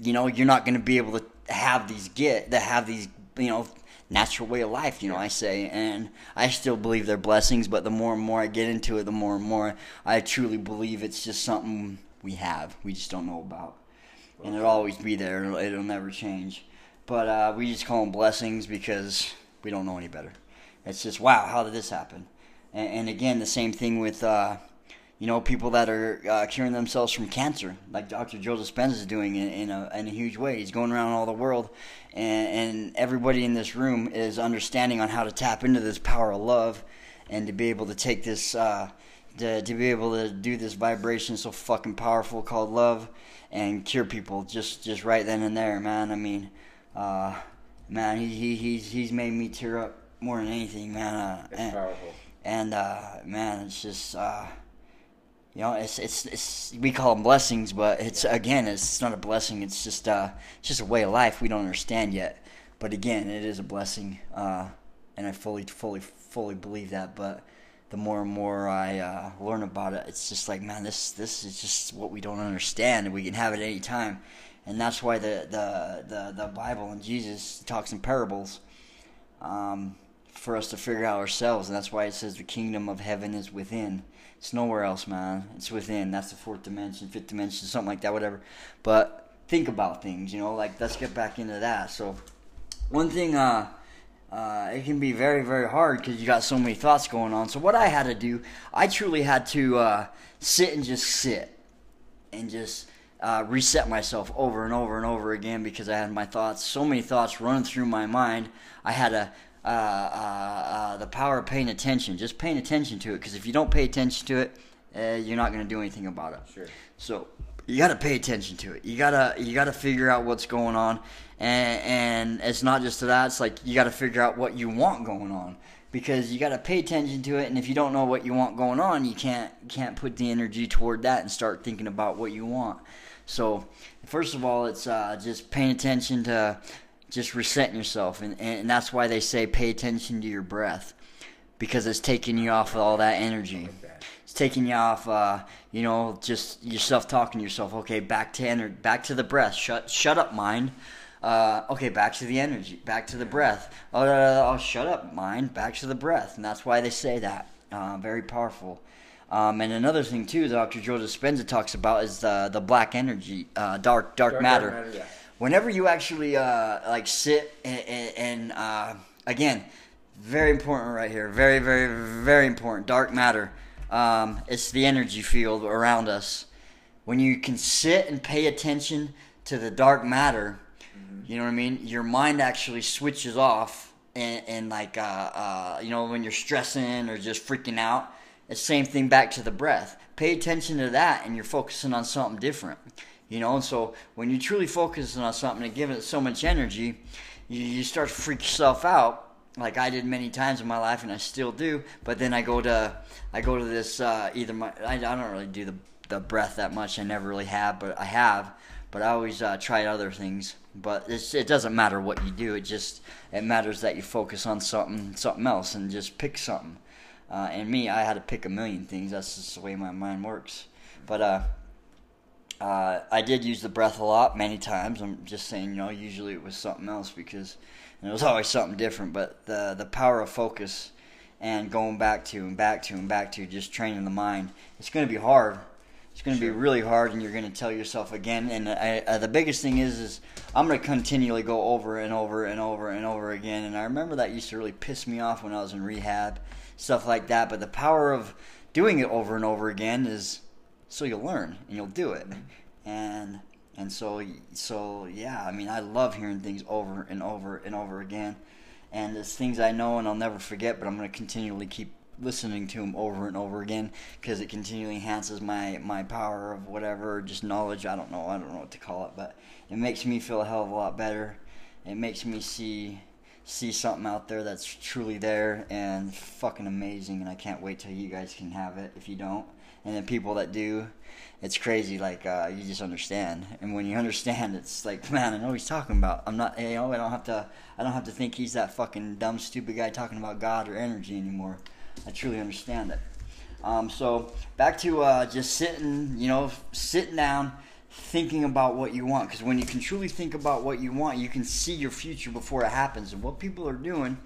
You know, you're not going to be able to have these get to have these. You know. Natural way of life, you know. I say, and I still believe they're blessings. But the more and more I get into it, the more and more I truly believe it's just something we have. We just don't know about and it'll always be there. It'll, it'll never change. But uh, we just call them blessings because we don't know any better. It's just wow, how did this happen? And, and again, the same thing with uh, you know people that are uh, curing themselves from cancer, like Dr. Joe Dispenza is doing in, in a in a huge way. He's going around all the world, and, and everybody in this room is understanding on how to tap into this power of love, and to be able to take this. Uh, to, to be able to do this vibration so fucking powerful called love and cure people just just right then and there man. I mean uh man he, he he's he's made me tear up more than anything man. Uh, It's and, powerful. and uh man it's just uh you know it's it's it's we call them blessings but it's again it's not a blessing. It's just uh it's just a way of life we don't understand yet. But again it is a blessing uh and i fully fully fully believe that. But the more and more I uh, learn about it, it's just like, man, this this is just what we don't understand, and we can have it any time. And that's why the the the, the Bible and Jesus talks in parables um, for us to figure out ourselves, and that's why it says the kingdom of heaven is within. It's nowhere else, man. It's within. That's the fourth dimension, fifth dimension, something like that, whatever. But think about things, you know. Like let's get back into that. So, one thing. Uh, uh, it can be very very hard because you got so many thoughts going on. So what i had to do i truly had to uh, sit and just sit and just uh, reset myself over and over and over again because i had my thoughts so many thoughts running through my mind. I had a uh, uh, uh, the power of paying attention just paying attention to it because if you don't pay attention to it you're not going to do anything about it. Sure. so you got to pay attention to it. You gotta you gotta figure out what's going on, and, and it's not just that. It's like you got to figure out what you want going on because you got to pay attention to it. And if you don't know what you want going on, you can't can't put the energy toward that and start thinking about what you want. So first of all, it's uh, just paying attention to just resetting yourself, and, and that's why they say pay attention to your breath because it's taking you off of all that energy. Taking you off, uh, you know, just yourself talking to yourself. Okay, back to ener- back to the breath. Shut, shut up, mind. Uh, okay, back to the energy, back to the breath. Oh, oh, oh, shut up, mind. Back to the breath, and that's why they say that. Uh, very powerful. Um, and another thing too, Dr. Joe Dispenza talks about is the the black energy, uh, dark, dark Dark matter. matter, yeah. Whenever you actually uh, like sit and, and, and uh, again, very important right here. Very, very, very important. Dark matter. Um, it's the energy field around us. When you can sit and pay attention to the dark matter, you know what I mean. Your mind actually switches off, and, and like uh, uh, you know when you're stressing or just freaking out, it's same thing back to the breath. Pay attention to that, and you're focusing on something different. You know, and so when you're truly focusing on something and giving it so much energy, you, you start to freak yourself out like I did many times in my life, and I still do. But then I go to I go to this uh, either my I, I don't really do the the breath that much. I never really have, but I have. But I always uh, try other things. But it doesn't matter what you do. It just it matters that you focus on something something else and just pick something. Uh, and me, I had to pick a million things. That's just the way my mind works. But uh, uh, I did use the breath a lot, many times. I'm just saying, you know, usually it was something else because and it was always something different. But the the power of focus and going back to and back to and back to just training the mind. It's going to be hard. It's going to be really hard, and you're going to tell yourself again. And I, uh, the biggest thing is, is I'm going to continually go over and over and over and over again. And I remember that used to really piss me off when I was in rehab, stuff like that. But the power of doing it over and over again is so you'll learn and you'll do it. And and so so yeah, I mean, I love hearing things over and over and over again. And there's things I know and I'll never forget, but I'm going to continually keep listening to them over and over again because it continually enhances my my power of whatever just knowledge. I don't know i don't know what to call it but it makes me feel a hell of a lot better. It makes me see see something out there that's truly there and fucking amazing and i can't wait till you guys can have it if you don't. And the people that do it's crazy like uh, you just understand and when you understand it's like man i know what he's talking about i'm not you know i don't have to i don't have to think he's that fucking dumb stupid guy talking about god or energy anymore I truly understand it. Um, so back to uh, just sitting, you know, sitting down, thinking about what you want. Because when you can truly think about what you want, you can see your future before it happens and what people are doing.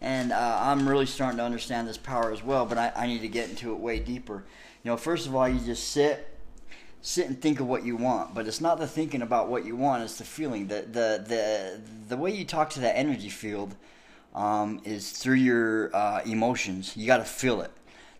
And uh, I'm really starting to understand this power as well. But I, I need to get into it way deeper. You know, first of all, you just sit, sit and think of what you want. But it's not the thinking about what you want; it's the feeling. The the the the way you talk to that energy field um, is through your uh, emotions. You got to feel it.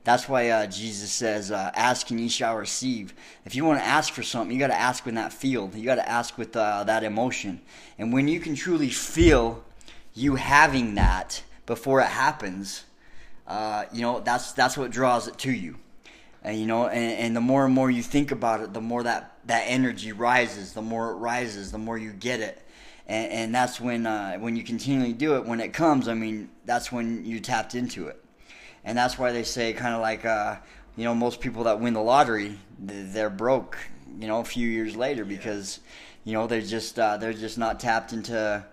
That's why uh, Jesus says, uh, "Ask and ye shall receive." If you want to ask for something, you got to ask in that field. You got to ask with uh, that emotion. And when you can truly feel you having that before it happens, uh, you know that's that's what draws it to you. And you know, and, and the more and more you think about it, the more that that energy rises. The more it rises, the more you get it and, and that's when uh, when you continually do it. When it comes, I mean, that's when you tapped into it, and that's why they say kind of like uh, you know most people that win the lottery, they're broke, you know, a few years later because you know they're just uh, they're just not tapped into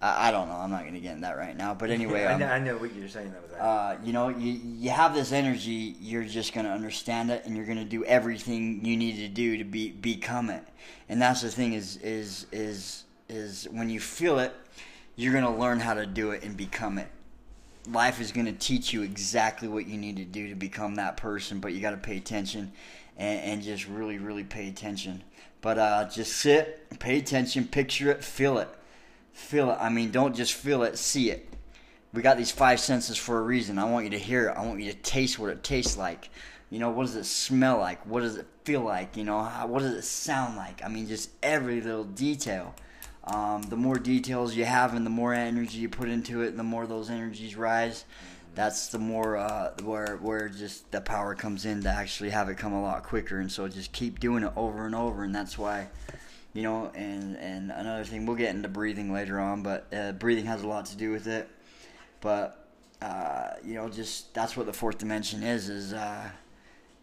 I, I don't know. I'm not gonna get in that right now. But anyway, I, um, know, I know what you're saying. That. uh, you know, you you have this energy. You're just gonna understand it, and you're gonna do everything you need to do to be become it. And that's the thing is is is is when you feel it, you're gonna learn how to do it and become it. Life is gonna teach you exactly what you need to do to become that person, but you got to pay attention and, and just really really pay attention. But uh, just sit, pay attention, picture it, feel it, feel it. I mean, don't just feel it, see it we got these five senses for a reason. I want you to hear it. I want you to taste what it tastes like. You know, what does it smell like? What does it feel like? You know, how, what does it sound like? I mean, just every little detail. Um, the more details you have and the more energy you put into it, and the more those energies rise, that's the more uh, where where just the power comes in to actually have it come a lot quicker. And so just keep doing it over and over, and that's why you know and and another thing we'll get into breathing later on but uh, breathing has a lot to do with it. But uh, you know just that's what the fourth dimension is is uh,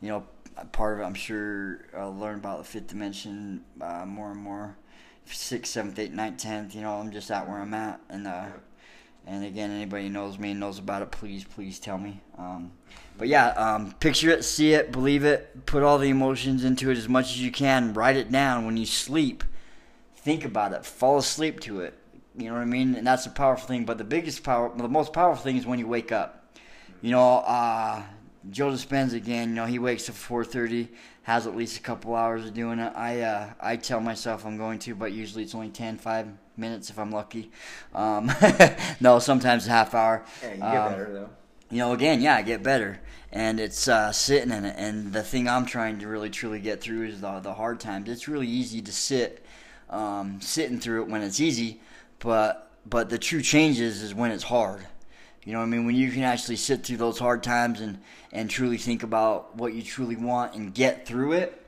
you know part of it i'm sure i'll learn about the fifth dimension uh, more and more. Sixth seventh eighth ninth tenth you know i'm just at where i'm at and uh, and again anybody knows me and knows about it please please tell me. Um, but yeah um, picture it see it believe it put all the emotions into it as much as you can write it down. When you sleep think about it fall asleep to it you know what i mean? And that's a powerful thing but the biggest power the most powerful thing is when you wake up. You know uh, joe dispenza again you know he wakes up 4.30 has at least a couple hours of doing it. I uh, i tell myself i'm going to but usually it's only 10 5 minutes if i'm lucky. Um, no sometimes a half hour. Yeah, you get um, better though. You know, again, yeah, I get better, and it's uh, sitting in it. And the thing I'm trying to really truly get through is the the hard times. It's really easy to sit, um, sitting through it when it's easy, but but the true changes is when it's hard. You know I mean? When you can actually sit through those hard times and and truly think about what you truly want and get through it,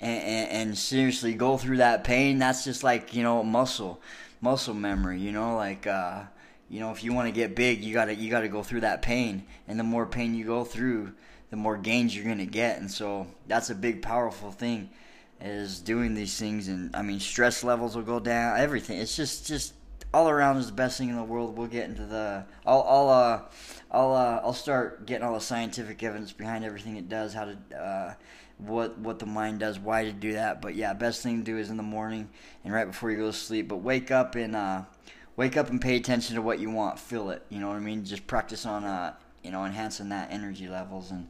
and, and, and seriously go through that pain. That's just like you know muscle, muscle memory. You know, like. Uh, you know if you want to get big you gotta you gotta go through that pain. And the more pain you go through the more gains you're gonna get. And so that's a big powerful thing is doing these things. And i mean stress levels will go down everything. It's just just all around is the best thing in the world. We'll get into the i'll i'll uh i'll uh, i'll start getting all the scientific evidence behind everything it does how to uh what what the mind does why to do that. But yeah best thing to do is in the morning and right before you go to sleep. But wake up and uh wake up and pay attention to what you want. Feel it. You know what I mean? Just practice on, uh, you know, enhancing that energy levels, and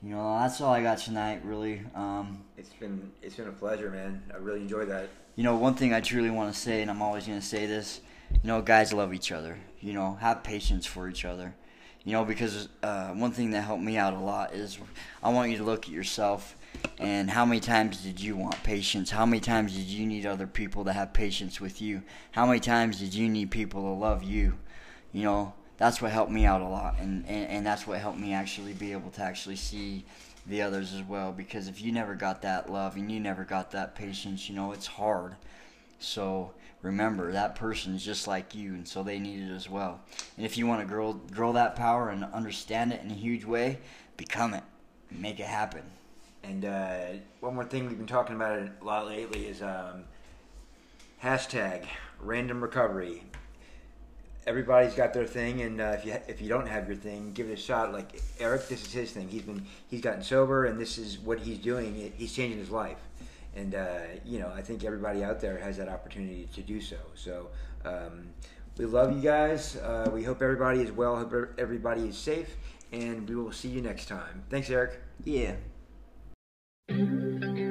you know that's all I got tonight. Really. Um, It's been it's been a pleasure, man. I really enjoyed that. you know, one thing I truly want to say, and I'm always going to say this. You know, guys love each other. You know, have patience for each other. You know, because uh, one thing that helped me out a lot is I want you to look at yourself and how many times did you want patience? How many times did you need other people to have patience with you? How many times did you need people to love you? You know, that's what helped me out a lot, and, and, and that's what helped me actually be able to actually see the others as well. Because if you never got that love and you never got that patience, you know, it's hard. So remember, that person is just like you, and so they need it as well. And if you want to grow grow that power and understand it in a huge way, become it, make it happen. And uh, one more thing we've been talking about a lot lately is um, hashtag random recovery. Everybody's got their thing, and uh, if you if you don't have your thing, give it a shot. Like Eric, this is his thing. He's been he's gotten sober, and this is what he's doing. He's changing his life, and uh, you know I think everybody out there has that opportunity to do so. So um, we love you guys. Uh, we hope everybody is well. Hope everybody is safe, and we will see you next time. Thanks, Eric. Yeah. My